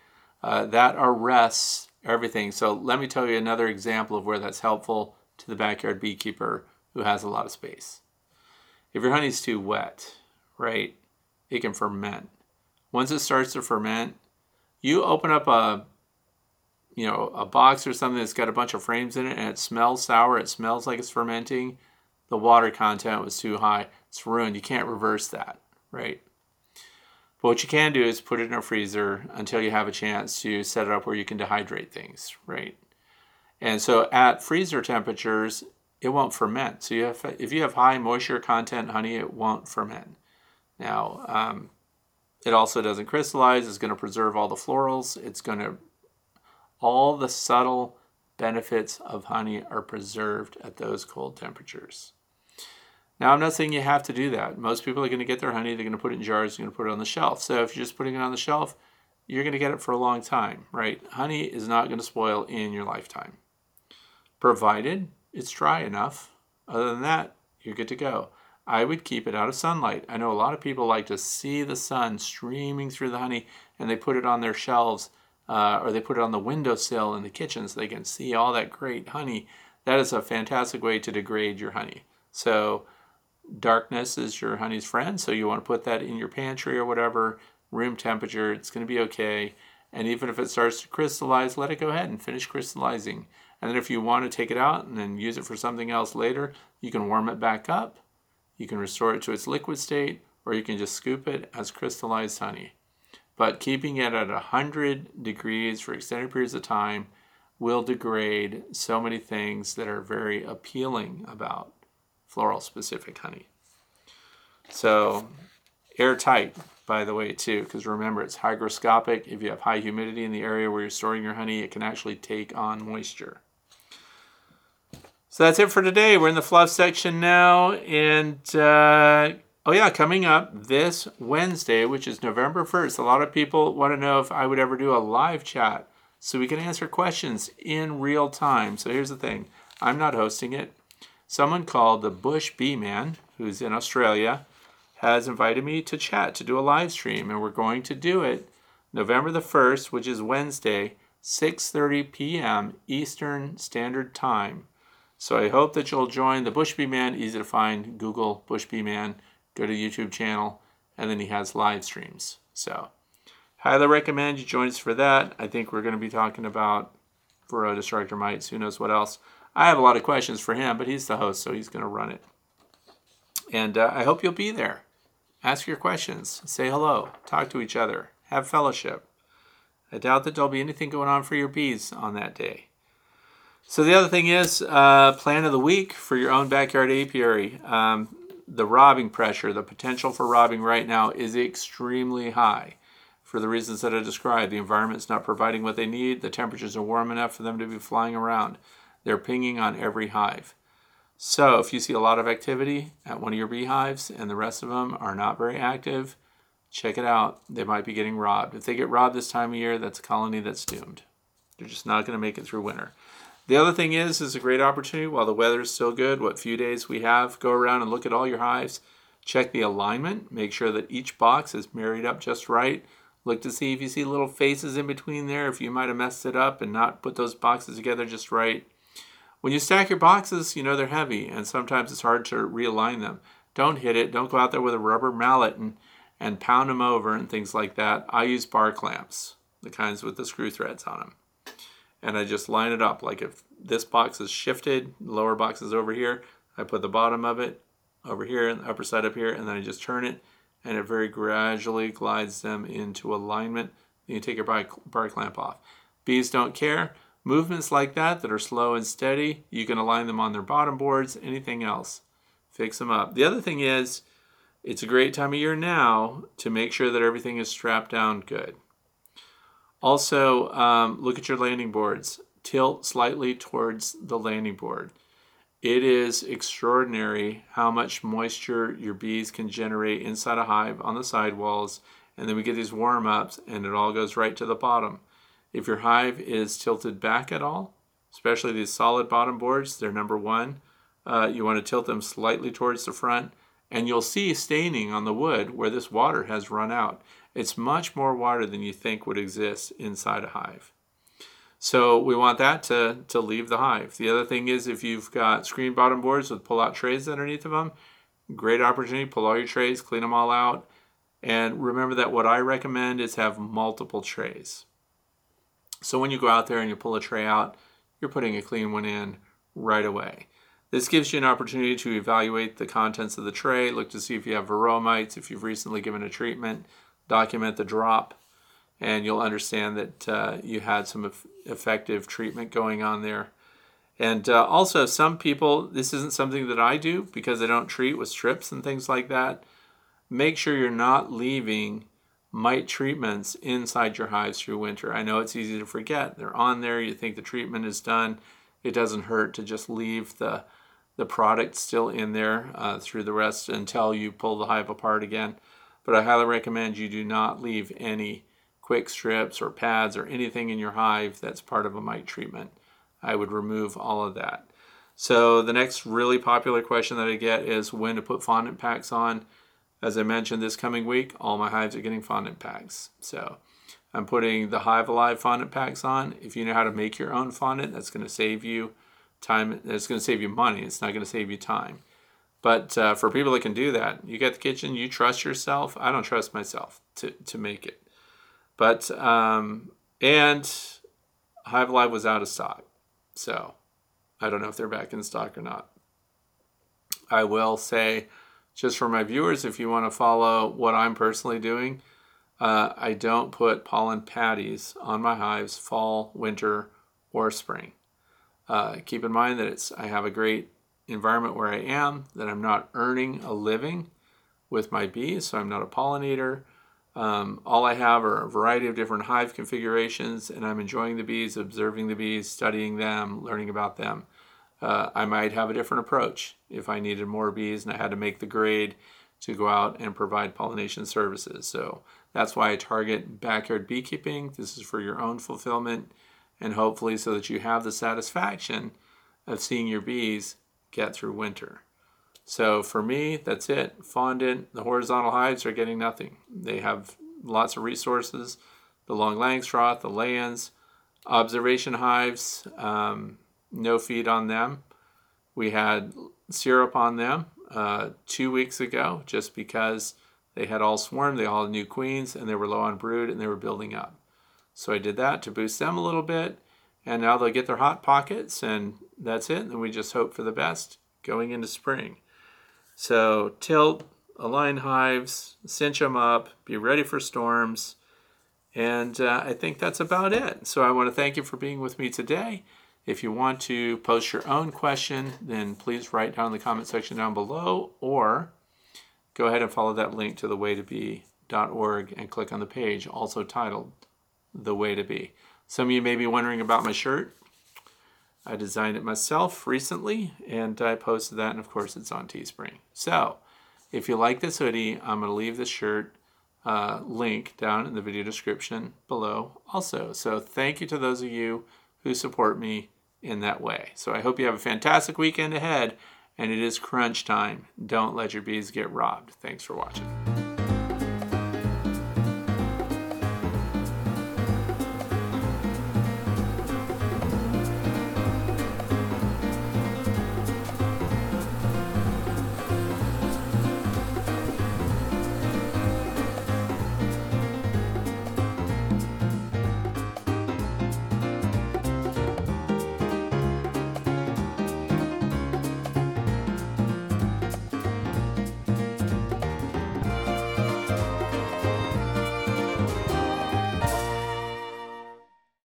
uh, that arrests everything. So let me tell you another example of where that's helpful to the backyard beekeeper who has a lot of space. If your honey's too wet, right, it can ferment. Once it starts to ferment, you open up a you know, a box or something that's got a bunch of frames in it and it smells sour, it smells like it's fermenting, the water content was too high. It's ruined. You can't reverse that, right? But what you can do is put it in a freezer until you have a chance to set it up where you can dehydrate things, right? And so at freezer temperatures, it won't ferment. So you have, if you have high moisture content honey, it won't ferment. Now, um, it also doesn't crystallize. It's going to preserve all the florals. It's going to, all the subtle benefits of honey are preserved at those cold temperatures. Now, I'm not saying you have to do that. Most people are going to get their honey, they're going to put it in jars, they're going to put it on the shelf. So if you're just putting it on the shelf, you're going to get it for a long time, right? Honey is not going to spoil in your lifetime, provided it's dry enough. Other than that, you're good to go. I would keep it out of sunlight. I know a lot of people like to see the sun streaming through the honey and they put it on their shelves uh, or they put it on the windowsill in the kitchen so they can see all that great honey. That is a fantastic way to degrade your honey. So, darkness is your honey's friend. So, you want to put that in your pantry or whatever, room temperature. It's going to be okay. And even if it starts to crystallize, let it go ahead and finish crystallizing. And then, if you want to take it out and then use it for something else later, you can warm it back up you can restore it to its liquid state, or you can just scoop it as crystallized honey. But keeping it at 100 degrees for extended periods of time will degrade so many things that are very appealing about floral specific honey. So, airtight, by the way, too, because remember it's hygroscopic. If you have high humidity in the area where you're storing your honey, it can actually take on moisture. So that's it for today. We're in the fluff section now. And uh, oh, yeah, coming up this Wednesday, which is November 1st, a lot of people want to know if I would ever do a live chat so we can answer questions in real time. So here's the thing I'm not hosting it. Someone called the Bush Bee Man, who's in Australia, has invited me to chat to do a live stream, and we're going to do it November the 1st, which is Wednesday, 6:30 p.m. Eastern Standard Time. So I hope that you'll join the Bush Bee Man. Easy to find. Google Bush Bee Man. Go to YouTube channel, and then he has live streams. So highly recommend you join us for that. I think we're going to be talking about Varroa destructor mites. Who knows what else? I have a lot of questions for him, but he's the host, so he's going to run it. And uh, I hope you'll be there. Ask your questions. Say hello. Talk to each other. Have fellowship. I doubt that there'll be anything going on for your bees on that day. So the other thing is uh, plan of the week for your own backyard apiary. Um, the robbing pressure, the potential for robbing right now is extremely high for the reasons that I described. The environment's not providing what they need. The temperatures are warm enough for them to be flying around. They're pinging on every hive. So if you see a lot of activity at one of your beehives and the rest of them are not very active, check it out. They might be getting robbed. If they get robbed this time of year, that's a colony that's doomed. They're just not going to make it through winter. The other thing is, is a great opportunity while the weather is still good. What few days we have, go around and look at all your hives. Check the alignment. Make sure that each box is married up just right. Look to see if you see little faces in between there. If you might have messed it up and not put those boxes together just right. When you stack your boxes, you know they're heavy, and sometimes it's hard to realign them. Don't hit it. Don't go out there with a rubber mallet and and pound them over and things like that. I use bar clamps, the kinds with the screw threads on them and I just line it up. Like if this box is shifted, lower box is over here, I put the bottom of it over here and the upper side up here, and then I just turn it, and it very gradually glides them into alignment. Then you take your bar clamp off. Bees don't care. Movements like that that are slow and steady, you can align them on their bottom boards, anything else. Fix them up. The other thing is, it's a great time of year now to make sure that everything is strapped down good. Also, um, look at your landing boards. Tilt slightly towards the landing board. it is extraordinary how much moisture your bees can generate inside a hive on the sidewalls. And then we get these warm ups and it all goes right to the bottom. If your hive is tilted back at all, especially these solid bottom boards, they're number one. Uh, you want to tilt them slightly towards the front and you'll see staining on the wood where this water has run out. It's much more water than you think would exist inside a hive. So we want that to, to leave the hive. The other thing is if you've got screen bottom boards with pull-out trays underneath of them, great opportunity, pull all your trays, clean them all out. And remember that what I recommend is have multiple trays. So when you go out there and you pull a tray out, you're putting a clean one in right away. This gives you an opportunity to evaluate the contents of the tray, look to see if you have varroa mites, if you've recently given a treatment, document the drop, and you'll understand that uh, you had some effective treatment going on there. And uh, also, some people, this isn't something that I do because I don't treat with strips and things like that. Make sure you're not leaving mite treatments inside your hives through winter. I know it's easy to forget. They're on there, you think the treatment is done. It doesn't hurt to just leave the, the product still in there uh, through the rest until you pull the hive apart again. But I highly recommend you do not leave any quick strips or pads or anything in your hive that's part of a mite treatment. I would remove all of that. So the next really popular question that I get is when to put fondant packs on. As I mentioned this coming week, all my hives are getting fondant packs. So I'm putting the Hive Alive fondant packs on. If you know how to make your own fondant, that's going to save you time. It's going to save you money. It's not going to save you time. But uh, for people that can do that, you get the kitchen, you trust yourself. I don't trust myself to, to make it. But um, and Hive Alive was out of stock, so I don't know if they're back in stock or not. I will say, just for my viewers, if you want to follow what I'm personally doing, uh, I don't put pollen patties on my hives fall, winter, or spring. Uh, keep in mind that it's I have a great environment where I am, that I'm not earning a living with my bees, so I'm not a pollinator. Um, all I have are a variety of different hive configurations, and I'm enjoying the bees, observing the bees, studying them, learning about them. Uh, I might have a different approach if I needed more bees and I had to make the grade to go out and provide pollination services. So that's why I target backyard beekeeping. This is for your own fulfillment and hopefully so that you have the satisfaction of seeing your bees get through winter. So for me, that's it. Fondant, the horizontal hives are getting nothing. They have lots of resources. The long Langstroth, the Layens, observation hives, um, no feed on them. We had syrup on them uh, two weeks ago just because they had all swarmed, they all had new queens, and they were low on brood and they were building up. So I did that to boost them a little bit, and now they'll get their hot pockets, and that's it. And we just hope for the best going into spring. So tilt, align hives, cinch them up, be ready for storms. And uh, I think that's about it. So I want to thank you for being with me today. If you want to post your own question, then please write down in the comment section down below or go ahead and follow that link to thewaytobee.org and click on the page also titled The Way to Bee. Some of you may be wondering about my shirt. I designed it myself recently and I posted that and of course it's on Teespring. So if you like this hoodie, I'm going to leave the shirt uh, link down in the video description below also. So thank you to those of you who support me in that way. So I hope you have a fantastic weekend ahead and it is crunch time. Don't let your bees get robbed. Thanks for watching.